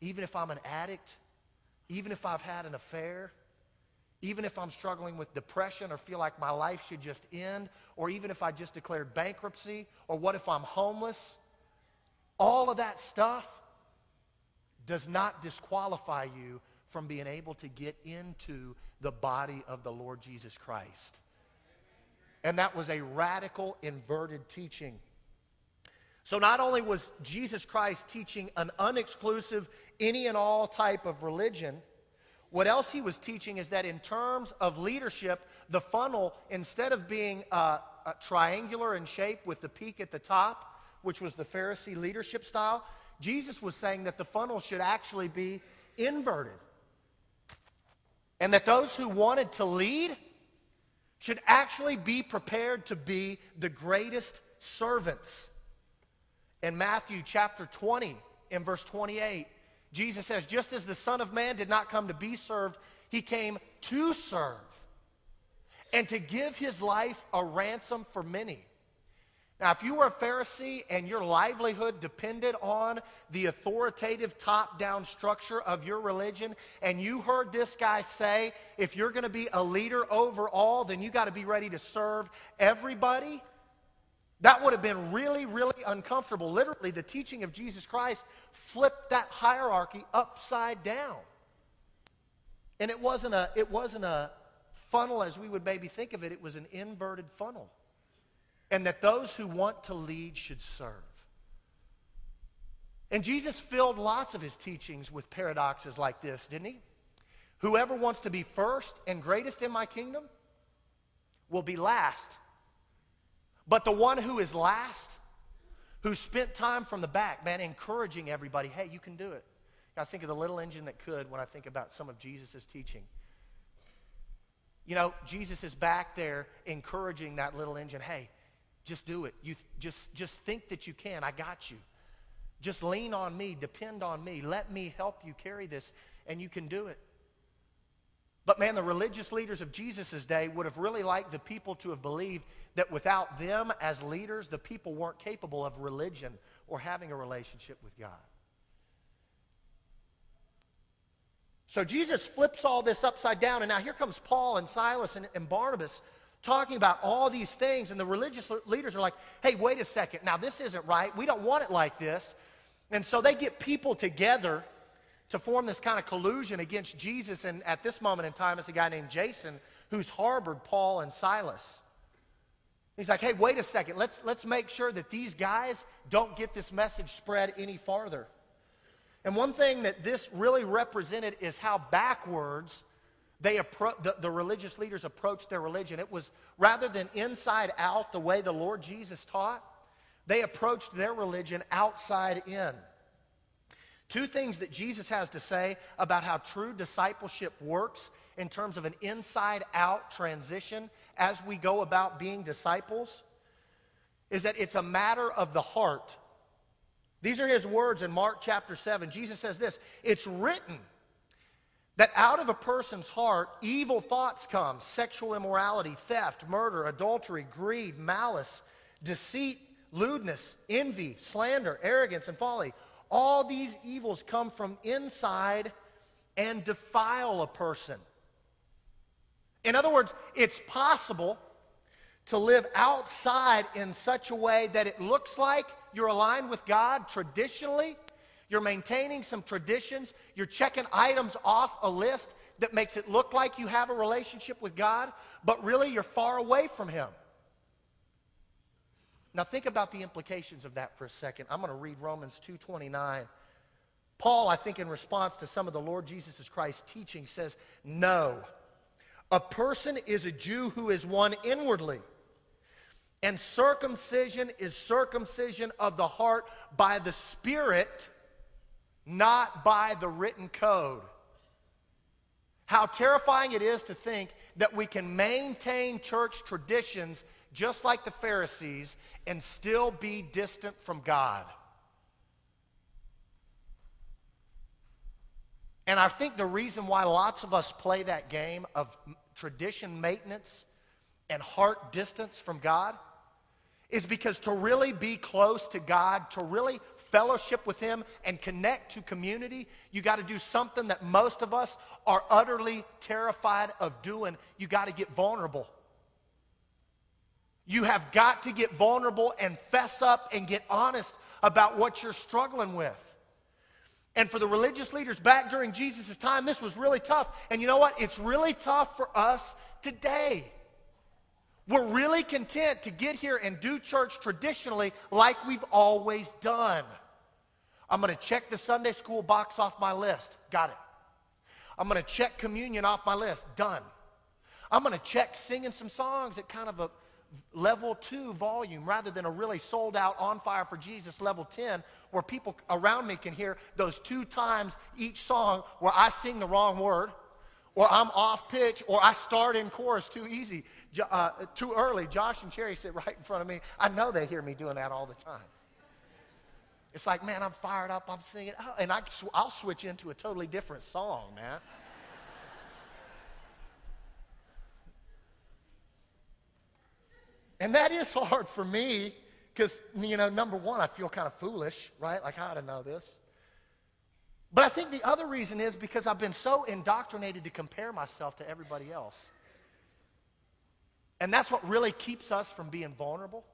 Even if I'm an addict, even if I've had an affair, even if I'm struggling with depression or feel like my life should just end, or even if I just declared bankruptcy, or what if I'm homeless, all of that stuff does not disqualify you from being able to get into the body of the Lord Jesus Christ. And that was a radical, inverted teaching. So, not only was Jesus Christ teaching an unexclusive, any and all type of religion, what else he was teaching is that in terms of leadership, the funnel, instead of being uh, uh, triangular in shape with the peak at the top, which was the Pharisee leadership style, Jesus was saying that the funnel should actually be inverted. And that those who wanted to lead should actually be prepared to be the greatest servants. In Matthew chapter 20, in verse 28, Jesus says, Just as the Son of Man did not come to be served, he came to serve and to give his life a ransom for many. Now, if you were a Pharisee and your livelihood depended on the authoritative top down structure of your religion, and you heard this guy say, if you're going to be a leader over all, then you got to be ready to serve everybody, that would have been really, really uncomfortable. Literally, the teaching of Jesus Christ flipped that hierarchy upside down. And it wasn't a, it wasn't a funnel as we would maybe think of it, it was an inverted funnel and that those who want to lead should serve. And Jesus filled lots of his teachings with paradoxes like this, didn't he? Whoever wants to be first and greatest in my kingdom will be last. But the one who is last, who spent time from the back, man, encouraging everybody, hey, you can do it. I think of the little engine that could when I think about some of Jesus' teaching. You know, Jesus is back there encouraging that little engine, hey, just do it. You just just think that you can. I got you. Just lean on me, depend on me. Let me help you carry this and you can do it. But man, the religious leaders of Jesus' day would have really liked the people to have believed that without them as leaders, the people weren't capable of religion or having a relationship with God. So Jesus flips all this upside down, and now here comes Paul and Silas and, and Barnabas talking about all these things, and the religious leaders are like, hey, wait a second. Now, this isn't right. We don't want it like this. And so they get people together to form this kind of collusion against Jesus. And at this moment in time, it's a guy named Jason who's harbored Paul and Silas. He's like, hey, wait a second. Let's, let's make sure that these guys don't get this message spread any farther. And one thing that this really represented is how backwards they appro- the, the religious leaders approached their religion. It was rather than inside out, the way the Lord Jesus taught, they approached their religion outside in. Two things that Jesus has to say about how true discipleship works in terms of an inside out transition as we go about being disciples is that it's a matter of the heart. These are his words in Mark chapter 7. Jesus says this It's written that out of a person's heart evil thoughts come sexual immorality, theft, murder, adultery, greed, malice, deceit, lewdness, envy, slander, arrogance, and folly. All these evils come from inside and defile a person. In other words, it's possible to live outside in such a way that it looks like you're aligned with God traditionally you're maintaining some traditions. You're checking items off a list that makes it look like you have a relationship with God, but really you're far away from Him. Now think about the implications of that for a second. I'm going to read Romans 2:29. Paul, I think in response to some of the Lord Jesus Christ's teaching says, "No. A person is a Jew who is one inwardly." And circumcision is circumcision of the heart by the Spirit not by the written code. How terrifying it is to think that we can maintain church traditions just like the Pharisees and still be distant from God. And I think the reason why lots of us play that game of tradition maintenance and heart distance from God is because to really be close to God, to really fellowship with Him and connect to community, you got to do something that most of us are utterly terrified of doing. You got to get vulnerable. You have got to get vulnerable and fess up and get honest about what you're struggling with. And for the religious leaders back during Jesus' time, this was really tough. And you know what? It's really tough for us today. We're really content to get here and do church traditionally like we've always done. I'm going to check the Sunday school box off my list. Got it. I'm going to check communion off my list. Done. I'm going to check singing some songs at kind of a level two volume rather than a really sold out on fire for Jesus level 10 where people around me can hear those two times each song where I sing the wrong word or I'm off pitch, or I start in chorus too easy, uh, too early. Josh and Cherry sit right in front of me. I know they hear me doing that all the time. It's like, man, I'm fired up, I'm singing, oh, and I, I'll switch into a totally different song, man. And that is hard for me Because, you know, number one, I feel kind of foolish, right? Like, I ought to know this. But I think the other reason is because I've been so indoctrinated to compare myself to everybody else. And that's what really keeps us from being vulnerable.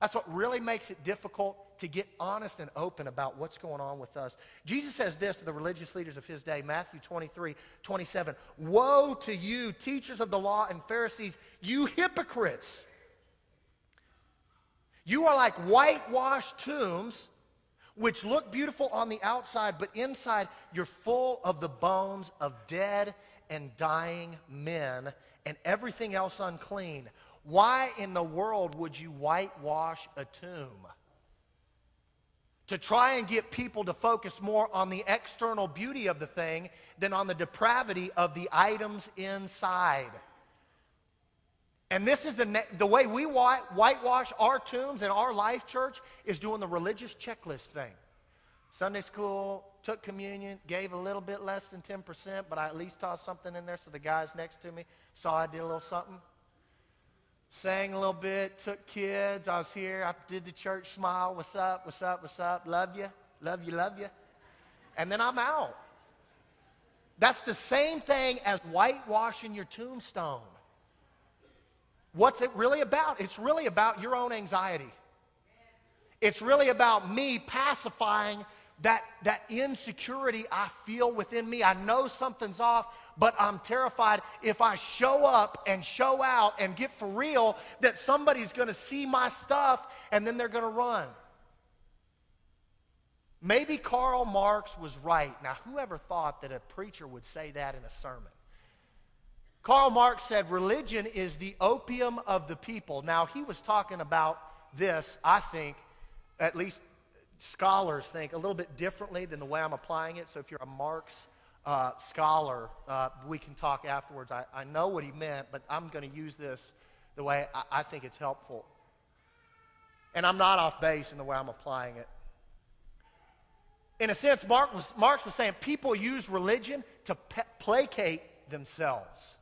That's what really makes it difficult to get honest and open about what's going on with us. Jesus says this to the religious leaders of his day, Matthew 23, 27. Woe to you, teachers of the law and Pharisees, you hypocrites! You are like whitewashed tombs, which look beautiful on the outside, but inside you're full of the bones of dead and dying men and everything else unclean. Why in the world would you whitewash a tomb? To try and get people to focus more on the external beauty of the thing than on the depravity of the items inside. And this is the, the way we whitewash our tombs and our life church is doing the religious checklist thing. Sunday school, took communion, gave a little bit less than 10%, but I at least tossed something in there so the guys next to me saw I did a little something sang a little bit, took kids. I was here. I did the church smile. What's up? What's up? What's up? Love you. Love you. Love you. And then I'm out. That's the same thing as whitewashing your tombstone. What's it really about? It's really about your own anxiety. It's really about me pacifying that, that insecurity I feel within me. I know something's off, but I'm terrified if I show up and show out and get for real that somebody's going to see my stuff and then they're going to run. Maybe Karl Marx was right. Now, whoever thought that a preacher would say that in a sermon? Karl Marx said religion is the opium of the people. Now, he was talking about this, I think, at least scholars think, a little bit differently than the way I'm applying it. So if you're a Marx uh, scholar, uh, we can talk afterwards. I, I know what he meant, but I'm going to use this the way I, I think it's helpful. And I'm not off base in the way I'm applying it. In a sense, Mark was, Marx was saying people use religion to pe- placate themselves.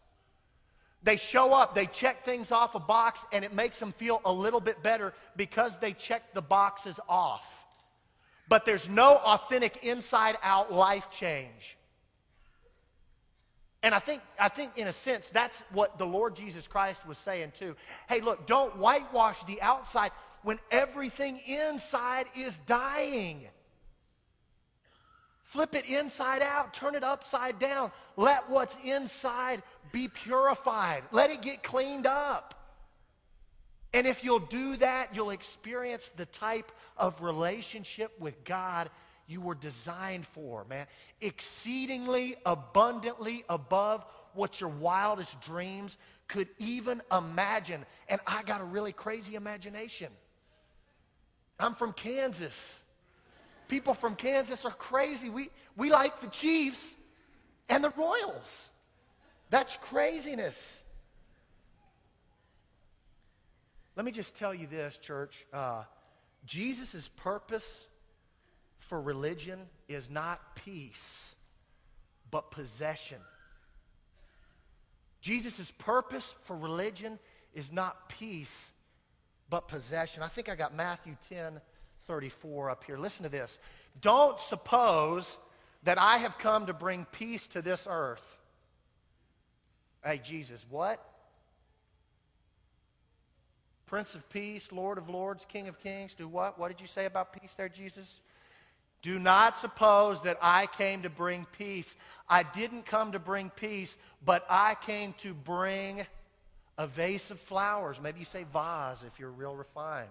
They show up, they check things off a box, and it makes them feel a little bit better because they check the boxes off. But there's no authentic inside out life change. And I think, I think, in a sense, that's what the Lord Jesus Christ was saying too. Hey, look, don't whitewash the outside when everything inside is dying. Flip it inside out, turn it upside down. Let what's inside be purified, let it get cleaned up. And if you'll do that, you'll experience the type of relationship with God you were designed for, man. Exceedingly abundantly above what your wildest dreams could even imagine. And I got a really crazy imagination. I'm from Kansas. People from Kansas are crazy. We, we like the Chiefs and the Royals. That's craziness. Let me just tell you this, church. Uh, Jesus' purpose for religion is not peace, but possession. Jesus' purpose for religion is not peace, but possession. I think I got Matthew 10 34 up here. Listen to this. Don't suppose that I have come to bring peace to this earth. Hey, Jesus, what? Prince of Peace, Lord of Lords, King of Kings, do what? What did you say about peace there, Jesus? Do not suppose that I came to bring peace. I didn't come to bring peace, but I came to bring a vase of flowers. Maybe you say vase if you're real refined.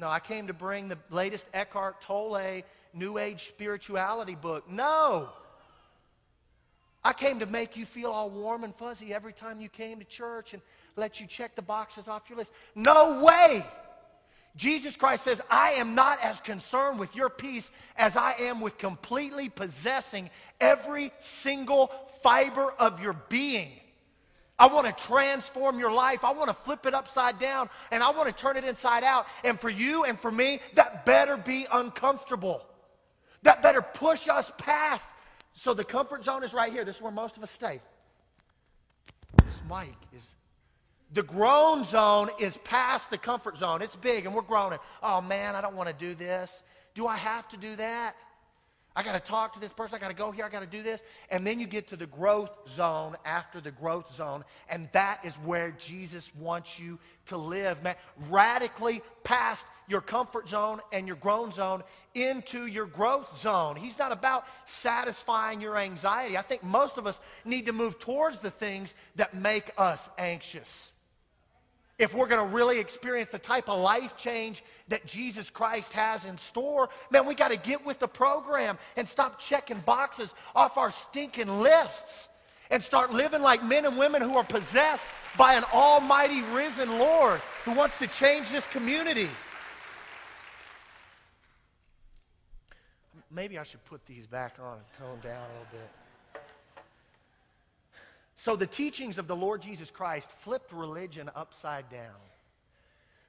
No, I came to bring the latest Eckhart Tolle New Age spirituality book. No. I came to make you feel all warm and fuzzy every time you came to church and let you check the boxes off your list. No way. Jesus Christ says, I am not as concerned with your peace as I am with completely possessing every single fiber of your being. I want to transform your life. I want to flip it upside down and I want to turn it inside out. And for you and for me, that better be uncomfortable. That better push us past. So the comfort zone is right here. This is where most of us stay. This mic is The grown zone is past the comfort zone. It's big and we're groaning. Oh man, I don't want to do this. Do I have to do that? I got to talk to this person. I got to go here. I got to do this. And then you get to the growth zone after the growth zone. And that is where Jesus wants you to live, man. Radically past your comfort zone and your grown zone into your growth zone. He's not about satisfying your anxiety. I think most of us need to move towards the things that make us anxious if we're going to really experience the type of life change that Jesus Christ has in store, man, we got to get with the program and stop checking boxes off our stinking lists and start living like men and women who are possessed by an almighty risen Lord who wants to change this community. Maybe I should put these back on and tone down a little bit. So the teachings of the Lord Jesus Christ flipped religion upside down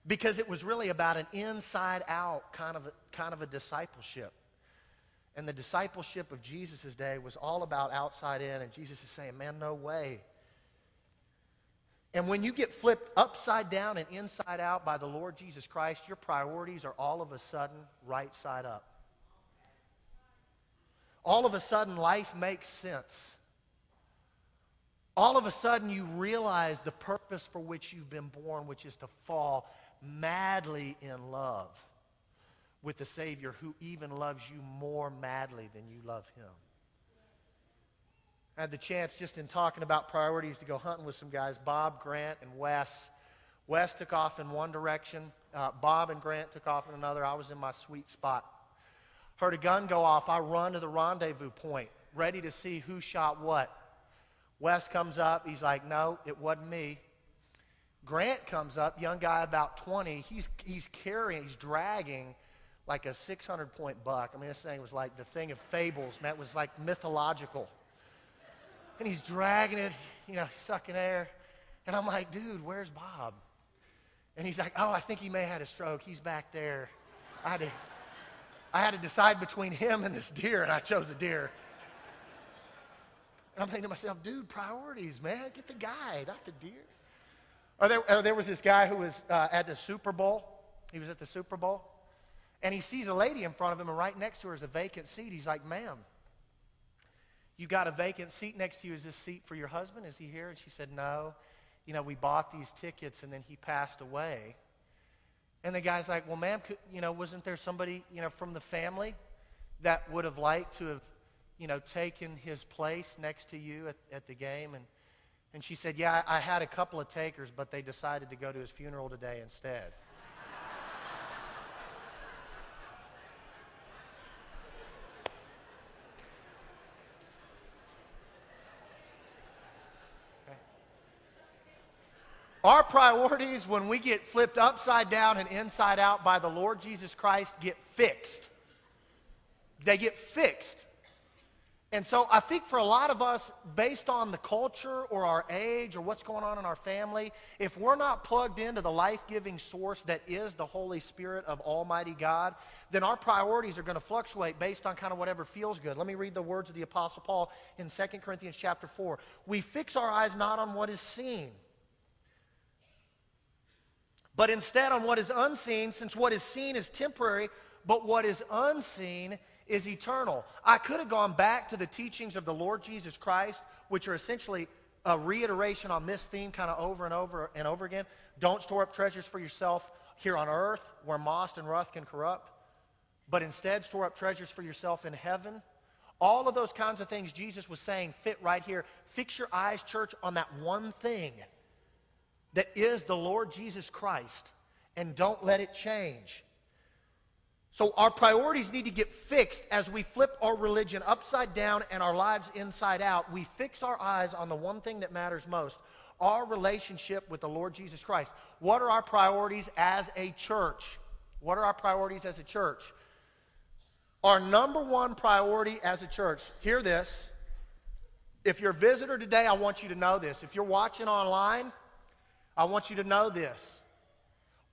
because it was really about an inside out kind of a, kind of a discipleship. And the discipleship of Jesus' day was all about outside in, and Jesus is saying, Man, no way. And when you get flipped upside down and inside out by the Lord Jesus Christ, your priorities are all of a sudden right side up. All of a sudden, life makes sense all of a sudden you realize the purpose for which you've been born, which is to fall madly in love with the Savior who even loves you more madly than you love Him. I had the chance just in talking about priorities to go hunting with some guys, Bob, Grant, and Wes. Wes took off in one direction, uh, Bob and Grant took off in another. I was in my sweet spot. Heard a gun go off. I run to the rendezvous point, ready to see who shot what. Wes comes up. He's like, no, it wasn't me. Grant comes up, young guy about 20. He's, he's carrying, he's dragging like a 600 point buck. I mean, this thing was like the thing of fables, man. It was like mythological. And he's dragging it, you know, sucking air. And I'm like, dude, where's Bob? And he's like, oh, I think he may have had a stroke. He's back there. I had to, I had to decide between him and this deer, and I chose a deer. And I'm thinking to myself, dude, priorities, man. Get the guy, not the deer. Or there, or there was this guy who was uh, at the Super Bowl. He was at the Super Bowl. And he sees a lady in front of him, and right next to her is a vacant seat. He's like, ma'am, you got a vacant seat next to you. Is this seat for your husband? Is he here? And she said, no. You know, we bought these tickets, and then he passed away. And the guy's like, well, ma'am, could, you know, wasn't there somebody, you know, from the family that would have liked to have you know, taken his place next to you at, at the game? And, and she said, Yeah, I, I had a couple of takers, but they decided to go to his funeral today instead. Our priorities, when we get flipped upside down and inside out by the Lord Jesus Christ, get fixed. They get fixed. And so I think for a lot of us, based on the culture or our age or what's going on in our family, if we're not plugged into the life giving source that is the Holy Spirit of Almighty God, then our priorities are going to fluctuate based on kind of whatever feels good. Let me read the words of the Apostle Paul in 2 Corinthians chapter 4. We fix our eyes not on what is seen, but instead on what is unseen, since what is seen is temporary, but what is unseen is eternal. I could have gone back to the teachings of the Lord Jesus Christ, which are essentially a reiteration on this theme kind of over and over and over again. Don't store up treasures for yourself here on earth where moss and rust can corrupt, but instead store up treasures for yourself in heaven. All of those kinds of things Jesus was saying fit right here. Fix your eyes, church, on that one thing that is the Lord Jesus Christ, and don't let it change. So our priorities need to get fixed as we flip our religion upside down and our lives inside out. We fix our eyes on the one thing that matters most our relationship with the Lord Jesus Christ. What are our priorities as a church? What are our priorities as a church? Our number one priority as a church, hear this. If you're a visitor today, I want you to know this. If you're watching online, I want you to know this.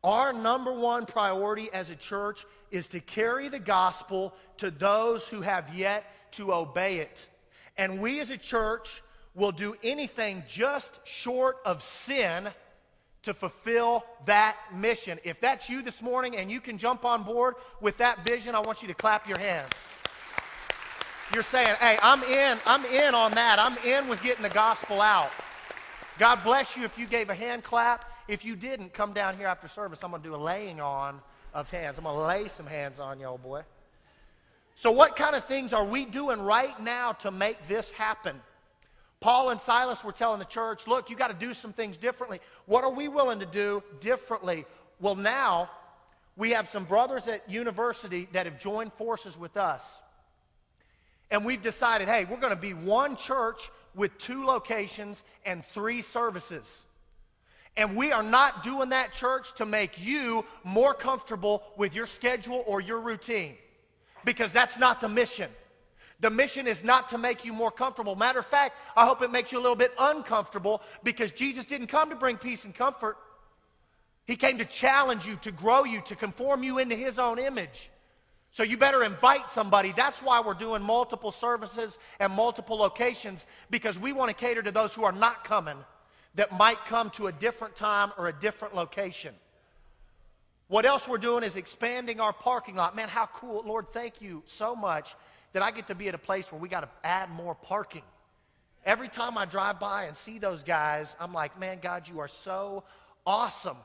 Our number one priority as a church is to carry the gospel to those who have yet to obey it. And we as a church will do anything just short of sin to fulfill that mission. If that's you this morning and you can jump on board with that vision, I want you to clap your hands. You're saying, hey, I'm in, I'm in on that. I'm in with getting the gospel out. God bless you if you gave a hand clap. If you didn't, come down here after service. I'm going to do a laying on of hands. I'm going to lay some hands on you, old boy. So, what kind of things are we doing right now to make this happen? Paul and Silas were telling the church, look, you got to do some things differently. What are we willing to do differently? Well, now we have some brothers at university that have joined forces with us. And we've decided, hey, we're going to be one church with two locations and three services. And we are not doing that, church, to make you more comfortable with your schedule or your routine, because that's not the mission. The mission is not to make you more comfortable. Matter of fact, I hope it makes you a little bit uncomfortable because Jesus didn't come to bring peace and comfort. He came to challenge you, to grow you, to conform you into His own image. So you better invite somebody. That's why we're doing multiple services and multiple locations because we want to cater to those who are not coming that might come to a different time or a different location. What else we're doing is expanding our parking lot. Man, how cool. Lord, thank you so much that I get to be at a place where we got to add more parking. Every time I drive by and see those guys, I'm like, man, God, you are so awesome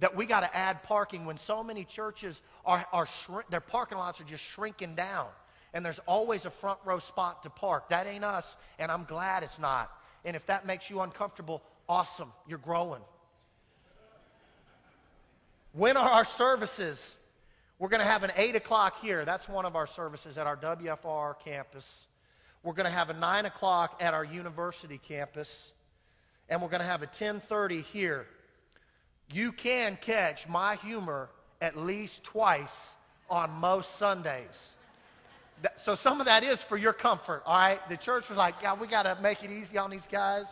that we got to add parking when so many churches are, are their parking lots are just shrinking down. And there's always a front row spot to park. That ain't us, and I'm glad it's not. And if that makes you uncomfortable, awesome, you're growing. When are our services? We're going to have an 8 o'clock here. That's one of our services at our WFR campus. We're going to have a 9 o'clock at our university campus. And we're going to have a 1030 here. You can catch my humor at least twice on most Sundays. So some of that is for your comfort, all right? The church was like, God, we got to make it easy on these guys.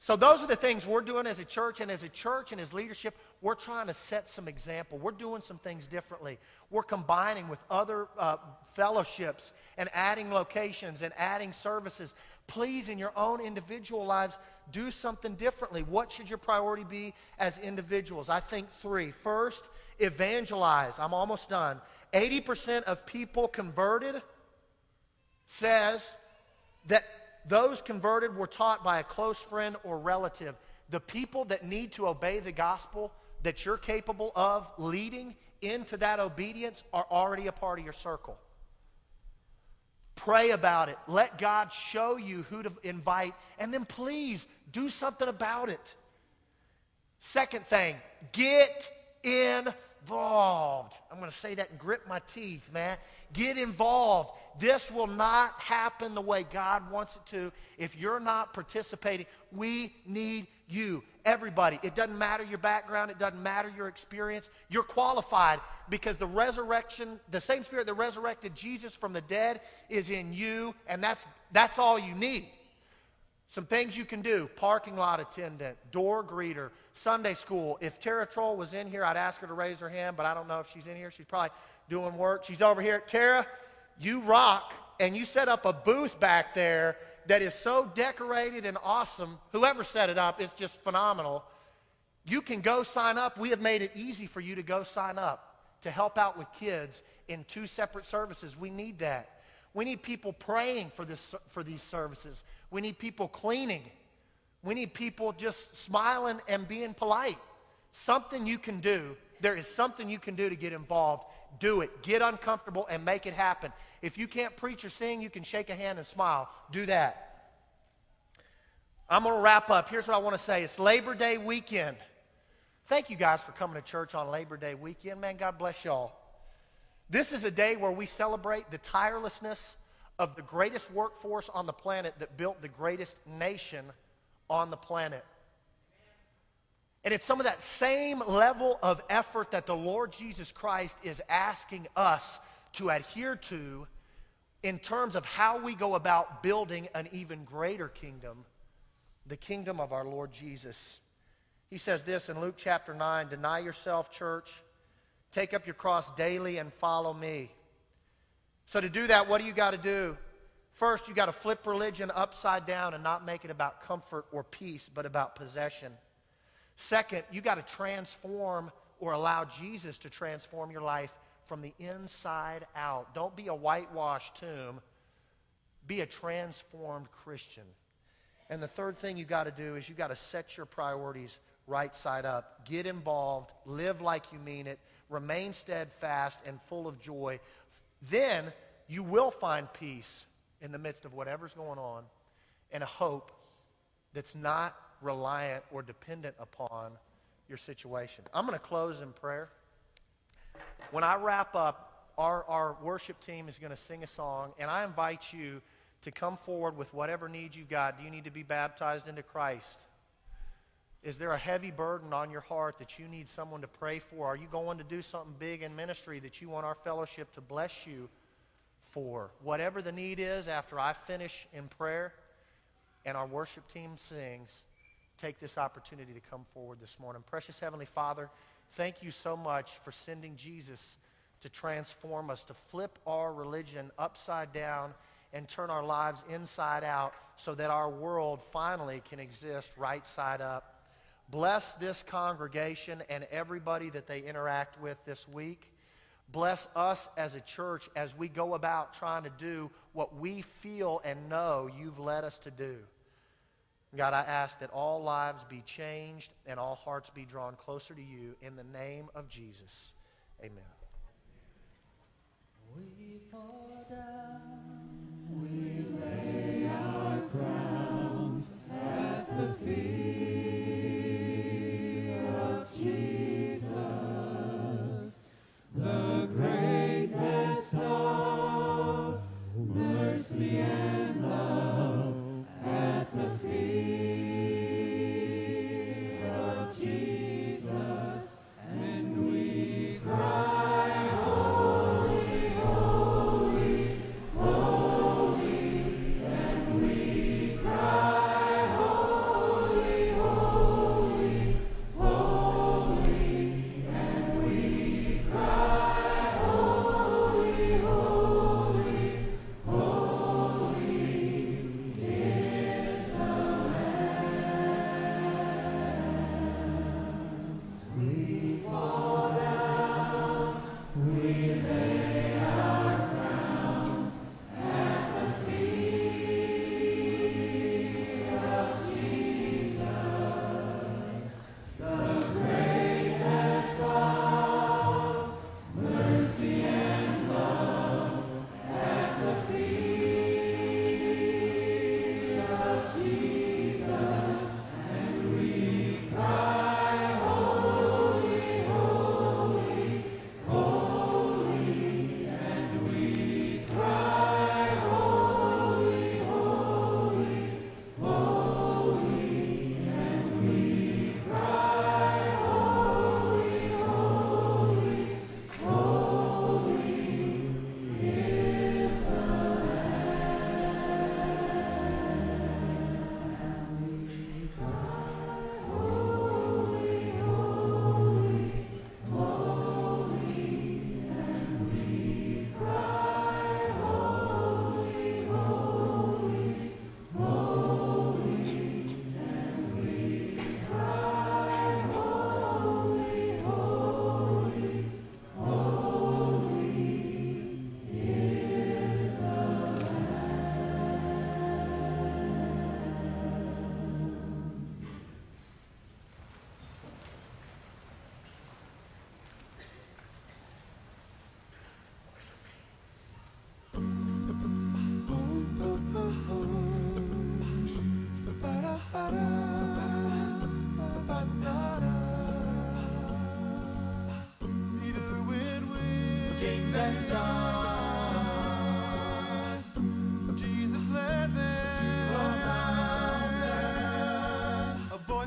So those are the things we're doing as a church, and as a church and as leadership, we're trying to set some example. We're doing some things differently. We're combining with other uh, fellowships and adding locations and adding services. Please, in your own individual lives, do something differently. What should your priority be as individuals? I think three. First, evangelize. I'm almost done. 80% of people converted says that those converted were taught by a close friend or relative. The people that need to obey the gospel that you're capable of leading into that obedience are already a part of your circle. Pray about it. Let God show you who to invite, and then please do something about it. Second thing, get involved. I'm going to say that and grip my teeth, man. Get involved. This will not happen the way God wants it to if you're not participating. We need you. Everybody. It doesn't matter your background, it doesn't matter your experience. You're qualified because the resurrection, the same spirit that resurrected Jesus from the dead is in you, and that's, that's all you need. Some things you can do parking lot attendant, door greeter, Sunday school. If Tara Troll was in here, I'd ask her to raise her hand, but I don't know if she's in here. She's probably doing work. She's over here. Tara, you rock, and you set up a booth back there that is so decorated and awesome. Whoever set it up, it's just phenomenal. You can go sign up. We have made it easy for you to go sign up to help out with kids in two separate services. We need that. We need people praying for, this, for these services. We need people cleaning. We need people just smiling and being polite. Something you can do. There is something you can do to get involved. Do it. Get uncomfortable and make it happen. If you can't preach or sing, you can shake a hand and smile. Do that. I'm going to wrap up. Here's what I want to say it's Labor Day weekend. Thank you guys for coming to church on Labor Day weekend. Man, God bless y'all. This is a day where we celebrate the tirelessness of the greatest workforce on the planet that built the greatest nation on the planet. And it's some of that same level of effort that the Lord Jesus Christ is asking us to adhere to in terms of how we go about building an even greater kingdom, the kingdom of our Lord Jesus. He says this in Luke chapter 9 Deny yourself, church Take up your cross daily and follow me. So, to do that, what do you got to do? First, you got to flip religion upside down and not make it about comfort or peace, but about possession. Second, you got to transform or allow Jesus to transform your life from the inside out. Don't be a whitewashed tomb, be a transformed Christian. And the third thing you got to do is you got to set your priorities right side up. Get involved, live like you mean it, remain steadfast and full of joy. Then you will find peace in the midst of whatever's going on and a hope that's not reliant or dependent upon your situation. I'm going to close in prayer. When I wrap up, our, our worship team is going to sing a song, and I invite you to come forward with whatever needs you've got. Do you need to be baptized into Christ? Is there a heavy burden on your heart that you need someone to pray for? Are you going to do something big in ministry that you want our fellowship to bless you for? Whatever the need is, after I finish in prayer and our worship team sings, take this opportunity to come forward this morning. Precious Heavenly Father, thank you so much for sending Jesus to transform us, to flip our religion upside down and turn our lives inside out so that our world finally can exist right side up. Bless this congregation and everybody that they interact with this week. Bless us as a church as we go about trying to do what we feel and know you've led us to do. God, I ask that all lives be changed and all hearts be drawn closer to you in the name of Jesus. Amen. We fall down, we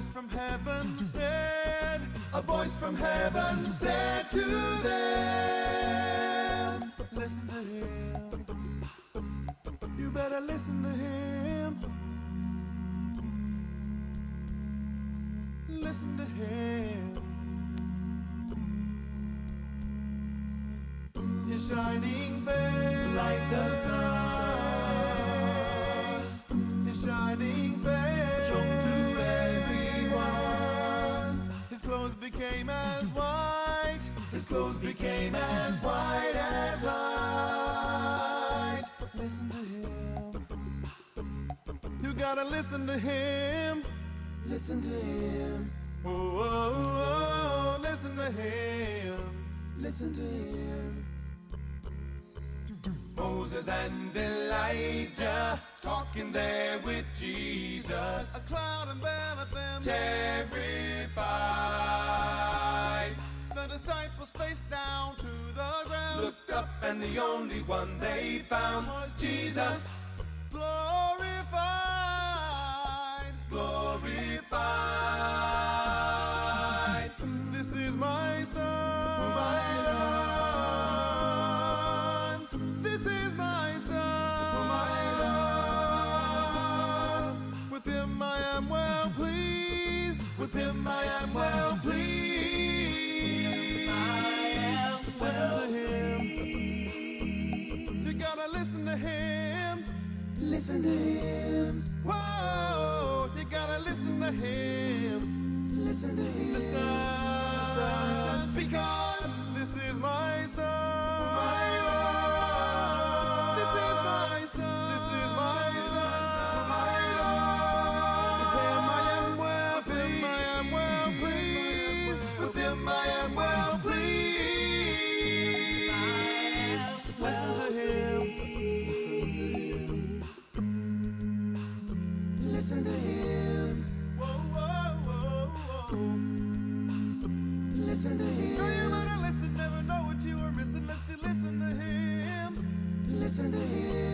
voice from heaven said, A voice from heaven said to them, Listen to him. You better listen to him. Listen to him. His shining Clothes became as white as light. But Listen to him. You gotta listen to him. Listen to him. Oh, oh, oh, oh listen to him. Listen to him. Moses and Elijah talking there with Jesus. A cloud enveloped them. Terry disciples face down to the ground. Looked up, and the only one they found was Jesus. Glorified. Glorified. listen to him. Whoa, You gotta listen to him. Listen to him. Listen. destiny.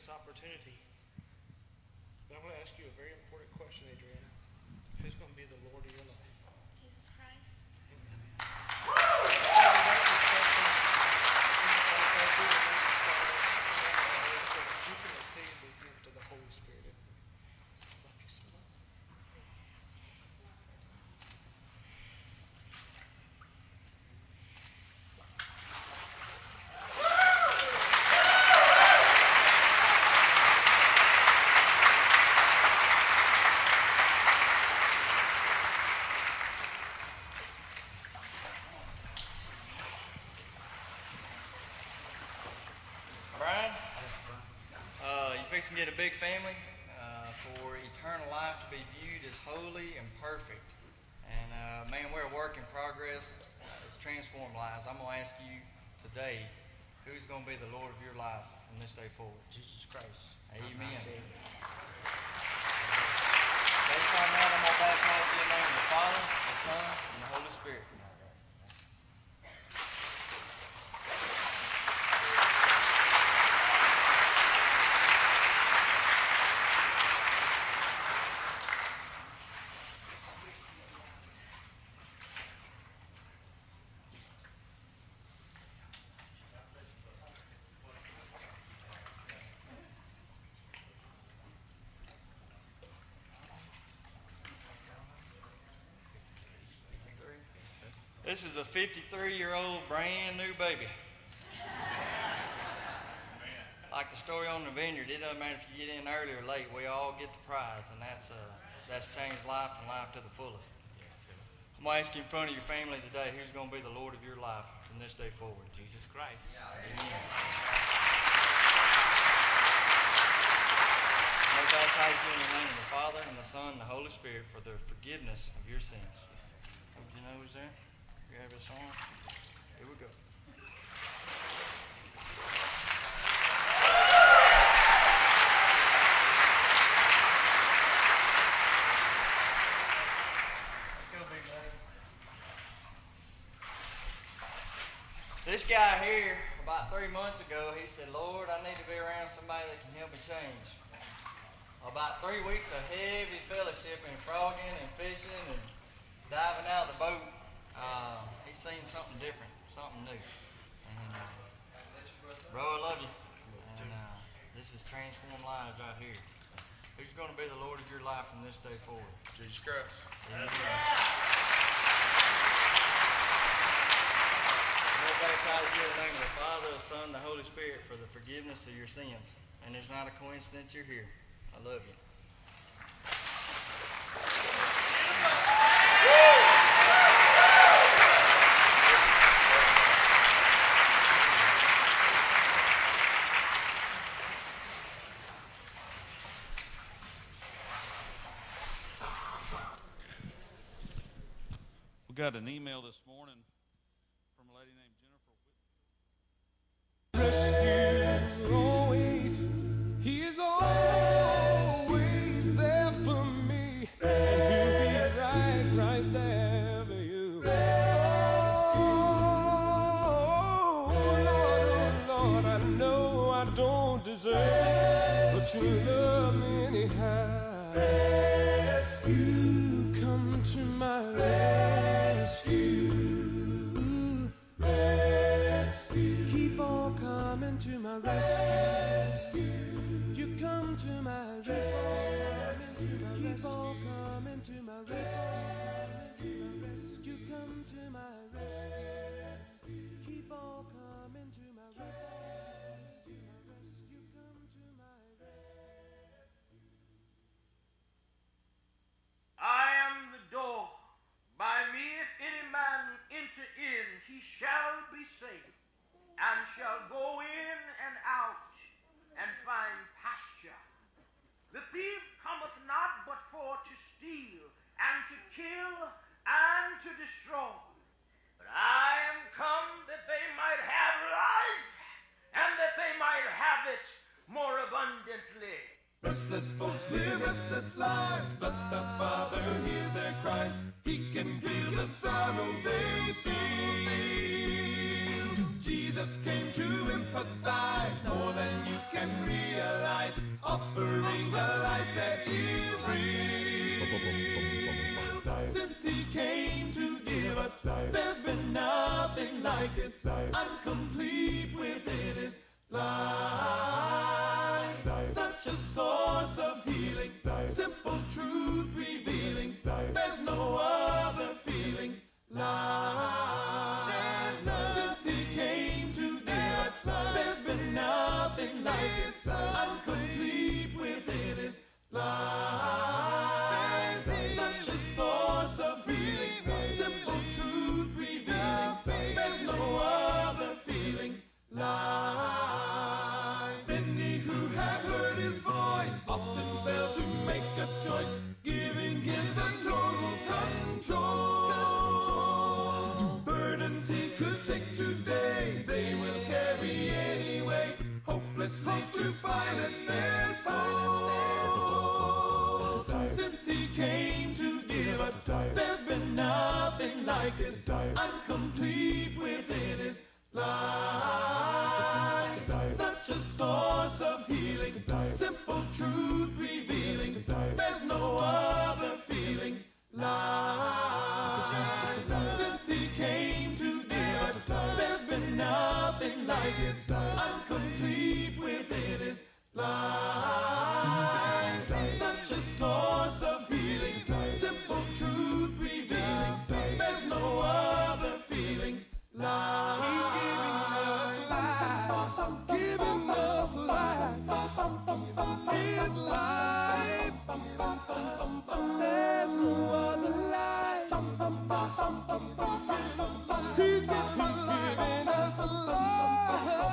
This opportunity. But I'm going to ask you a very important question, Adriana. Who's going to be the Lord of your life? Jesus Christ. You can receive the gift of the Holy Spirit. Love you so much. Brian, you fixing to get a big family uh, for eternal life to be viewed as holy and perfect. And uh, man, we're a work in progress. Uh, it's transformed lives. I'm going to ask you today, who's going to be the Lord of your life from this day forward? Jesus Christ. Amen. Based on that, I'm going to baptize you in the name of the Father, the Son, and the Holy Spirit. This is a 53 year old brand new baby. Like the story on the vineyard, it doesn't matter if you get in early or late, we all get the prize, and that's, uh, that's changed life and life to the fullest. I'm going to ask you in front of your family today who's going to be the Lord of your life from this day forward? Jesus Christ. Amen. I baptize you in the name of the Father, and the Son, and the Holy Spirit for the forgiveness of your sins. Would you know who's there? A song? Here we go. This guy here, about three months ago, he said, Lord, I need to be around somebody that can help me change. About three weeks of heavy fellowship and frogging and fishing and diving out of the boat, uh, he's seen something different, something new. And, uh, bro, I love you. And uh, this is transformed lives right here. Who's going to be the Lord of your life from this day forward? Jesus Christ. Lord, baptize you in the name of the Father, the Son, the Holy Spirit for the forgiveness of your sins. And it's not a coincidence you're here. I love you. got an email this morning from a lady named Jennifer always, He is always there for me. And he'll be right, right there but oh, oh, you love me anyhow. You come to my rescue rescue. Keep on coming to my rescue. You come to my rescue. rescue. Keep on coming to my rescue. shall be safe and shall go in and out and find pasture. The thief cometh not but for to steal and to kill and to destroy. But I am come that they might have life and that they might have it more abundantly. Restless folks live restless lives, but the Father hears their cries. He can feel the sorrow they feel. Jesus came to empathize more than you can realize, offering a life that is real. Since He came to give us, life, there's been nothing like this. I'm complete within His life. Such a source of healing, simple truth revealing. There's no other feeling like. Since He came to give us, there's been nothing like this. Incomplete within His life. Such a source of healing, simple truth revealing. There's no other feeling like. Hopelessly to pilot their soul. Since He came to give us, there's been nothing like this. Incomplete within His life. Such a source of healing, simple truth revealing. There's no other feeling like. Since He came to give us, there's been nothing like this. Incomplete within Life. Such a source of healing, simple truth revealing. There's no other feeling like. Giving us life, His life. There's no other life. He's giving us life.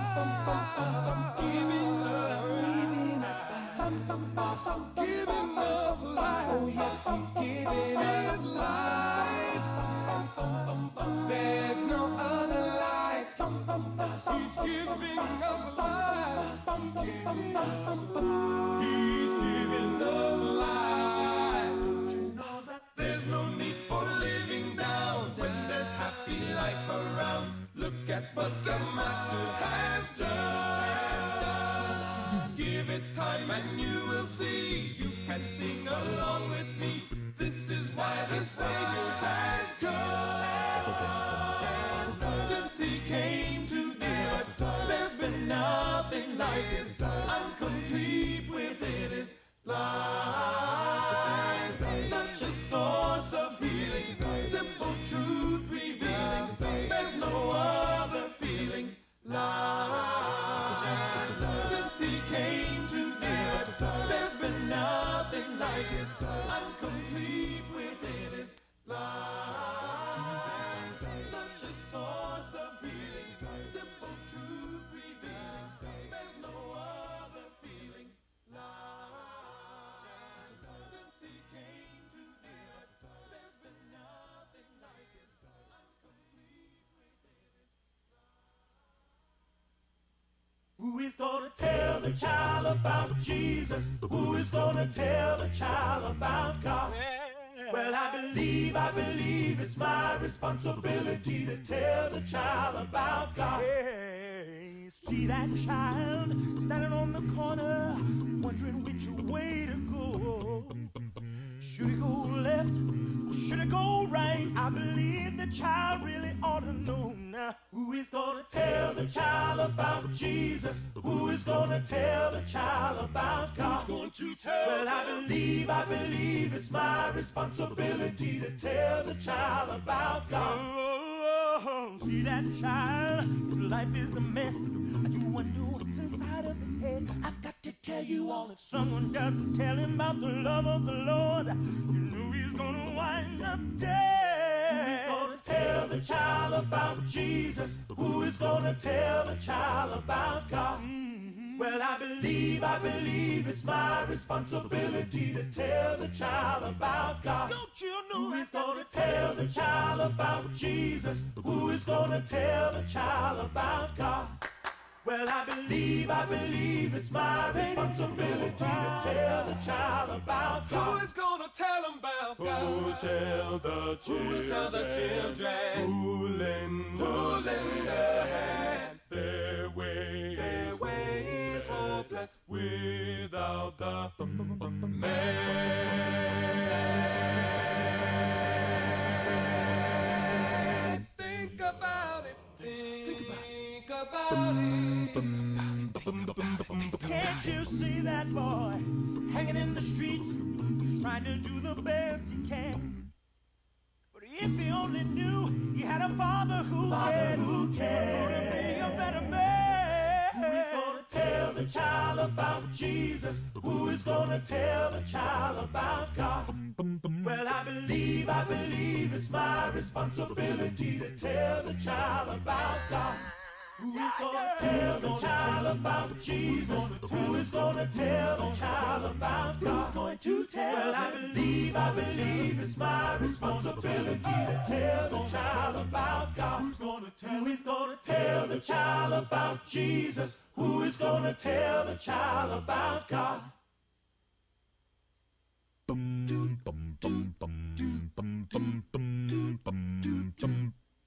Giving us Giving us life. Oh yes, He's giving us life. There's no other life. He's giving us life. He's giving us life. There's no need for living down when there's happy life around? Look at what the Master has done. Gonna tell the child about Jesus? Who is gonna tell the child about God? Well, I believe, I believe it's my responsibility to tell the child about God. See that child standing on the corner, wondering which way to go. Should he go left or should he go right? I believe the child really ought to know now. Who is gonna tell the child about Jesus? Who is gonna tell the child about God? Who's going to tell Well, I believe, I believe it's my responsibility to tell the child about God. Oh, see that child? His life is a mess. I do wonder what's inside of his head. I've got to tell you all if someone doesn't tell him about the love of the Lord, you know he's gonna wind up dead. Who is gonna tell the child about Jesus? Who is gonna tell the child about God? Mm-hmm. Well, I believe, I believe it's my responsibility to tell the child about God. Don't you know who is gonna tell the child about Jesus? Who is gonna tell the child about God? Well, I believe, I believe it's my responsibility to tell the child about God. Who is gonna tell them about God? Who tell the Who tell the children? Who lend, Who lend a hand? Their way, Their way is hopeless. without the man. Can't you see that boy hanging in the streets? He's trying to do the best he can. But if he only knew he had a father who cared, who cared to be a better man. Who is gonna tell the child about Jesus? Who is gonna tell the child about God? Well, I believe, I believe it's my responsibility to tell the child about God. Who is gonna tell the child about Jesus? Who is gonna tell the child about God? Who's going to tell? Well, I believe, I believe it's my responsibility to tell the child about God. Who's gonna tell? Who is gonna tell the child about Jesus? Who is gonna tell the child about God?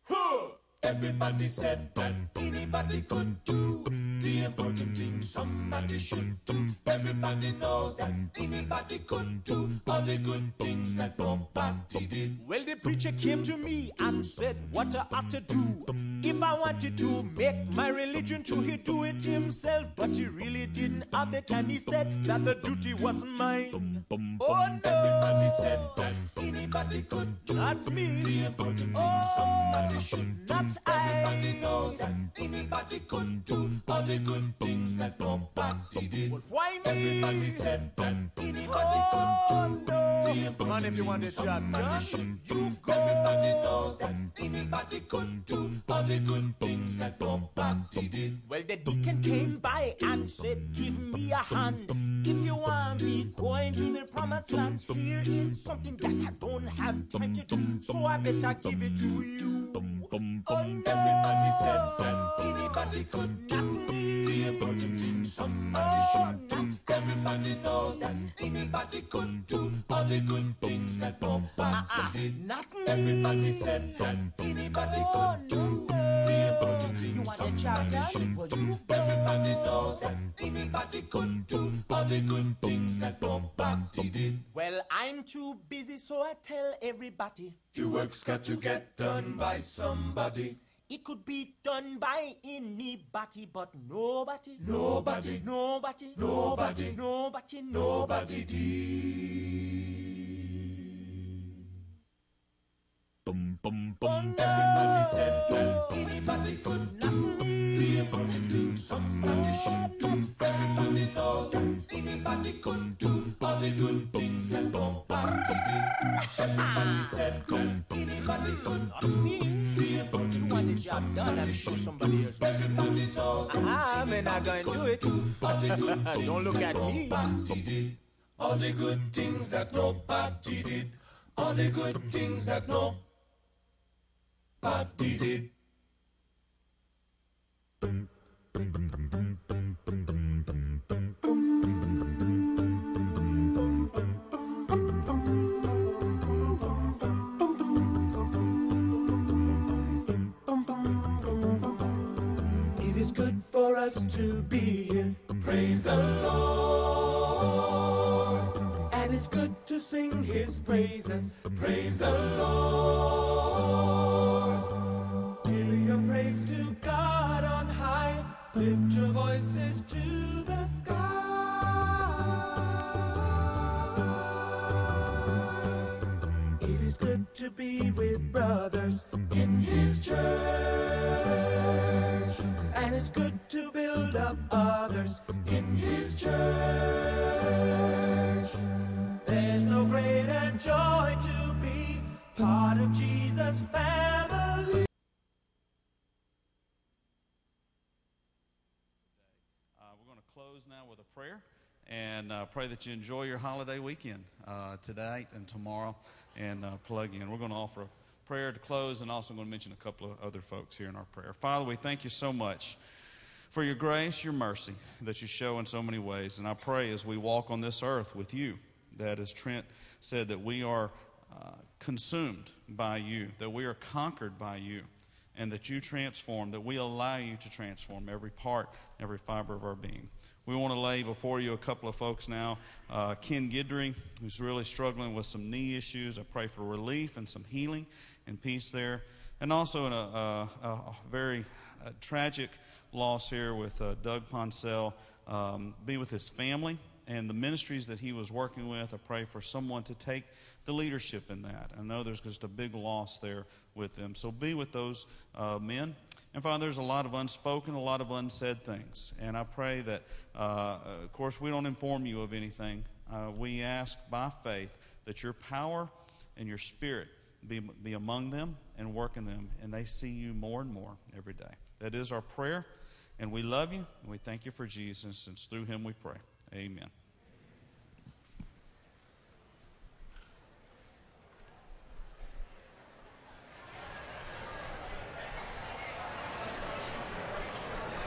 Huh! Everybody said that anybody could do the important thing somebody should do. Everybody knows that anybody could do all the good things that nobody did. Well, the preacher came to me and said what I ought to do. If I wanted to make my religion true, he'd do it himself. But he really didn't have the time. He said that the duty was mine. Oh no! Everybody said that anybody could do Not me. the important thing somebody should do. I. Everybody knows that anybody could do all the good things that nobody did. Why me? Everybody said that anybody Oh, could do no. the important Man, if you want things job done, you go. Everybody knows that anybody could do all the good things that nobody did. Well, the deacon came by and said, Give me a hand. If you want me going to the promised land, here is something that I don't have time to do. So I better give it to you. Oh. Everybody said anybody could do. Oh, the important somebody should do. Everybody knows that anybody could do. All the good things that nobody did. Not me. Everybody said that anybody could do. the important things want a job somebody should do. Everybody knows that anybody could do. All the good things that nobody did. Well, I'm too busy, so I tell everybody. Your work's got to get done by somebody. It could be done by anybody, but nobody, Nobody. nobody, Nobody. nobody, Nobody did. Oh, Everybody said that anybody could do Everybody knows anybody could do all the good things that nobody did. Said that anybody could do Ah, I gonna do it. Don't look at me. All the good things that nobody did. All the good things that nobody did. It is good for us to be here. Praise the Lord. And it's good to sing his praises. Praise the Lord. Your praise to God on high. Lift your voices to the sky. It is good to be with brothers in his church. And it's good to build up others in his church. There's no greater joy to be part of Jesus' family. Uh, we're going to close. close now with a prayer and uh, pray that you enjoy your holiday weekend uh, tonight and tomorrow and uh, plug in. We're going to offer a prayer to close and also going to mention a couple of other folks here in our prayer. Father, we thank you so much for your grace, your mercy that you show in so many ways. And I pray as we walk on this earth with you, that as Trent said, that we are uh, consumed by you, that we are conquered by you, and that you transform, that we allow you to transform every part, every fiber of our being. We want to lay before you a couple of folks now. Uh, Ken Gidry, who's really struggling with some knee issues. I pray for relief and some healing and peace there. And also in a, a, a very uh, tragic loss here with uh, Doug Poncell. Um, be with his family and the ministries that he was working with. I pray for someone to take the leadership in that. I know there's just a big loss there with them. So be with those uh, men. And Father, there's a lot of unspoken, a lot of unsaid things. And I pray that, uh, of course, we don't inform you of anything. Uh, we ask by faith that your power and your spirit be, be among them and work in them, and they see you more and more every day. That is our prayer. And we love you, and we thank you for Jesus, and through him we pray. Amen.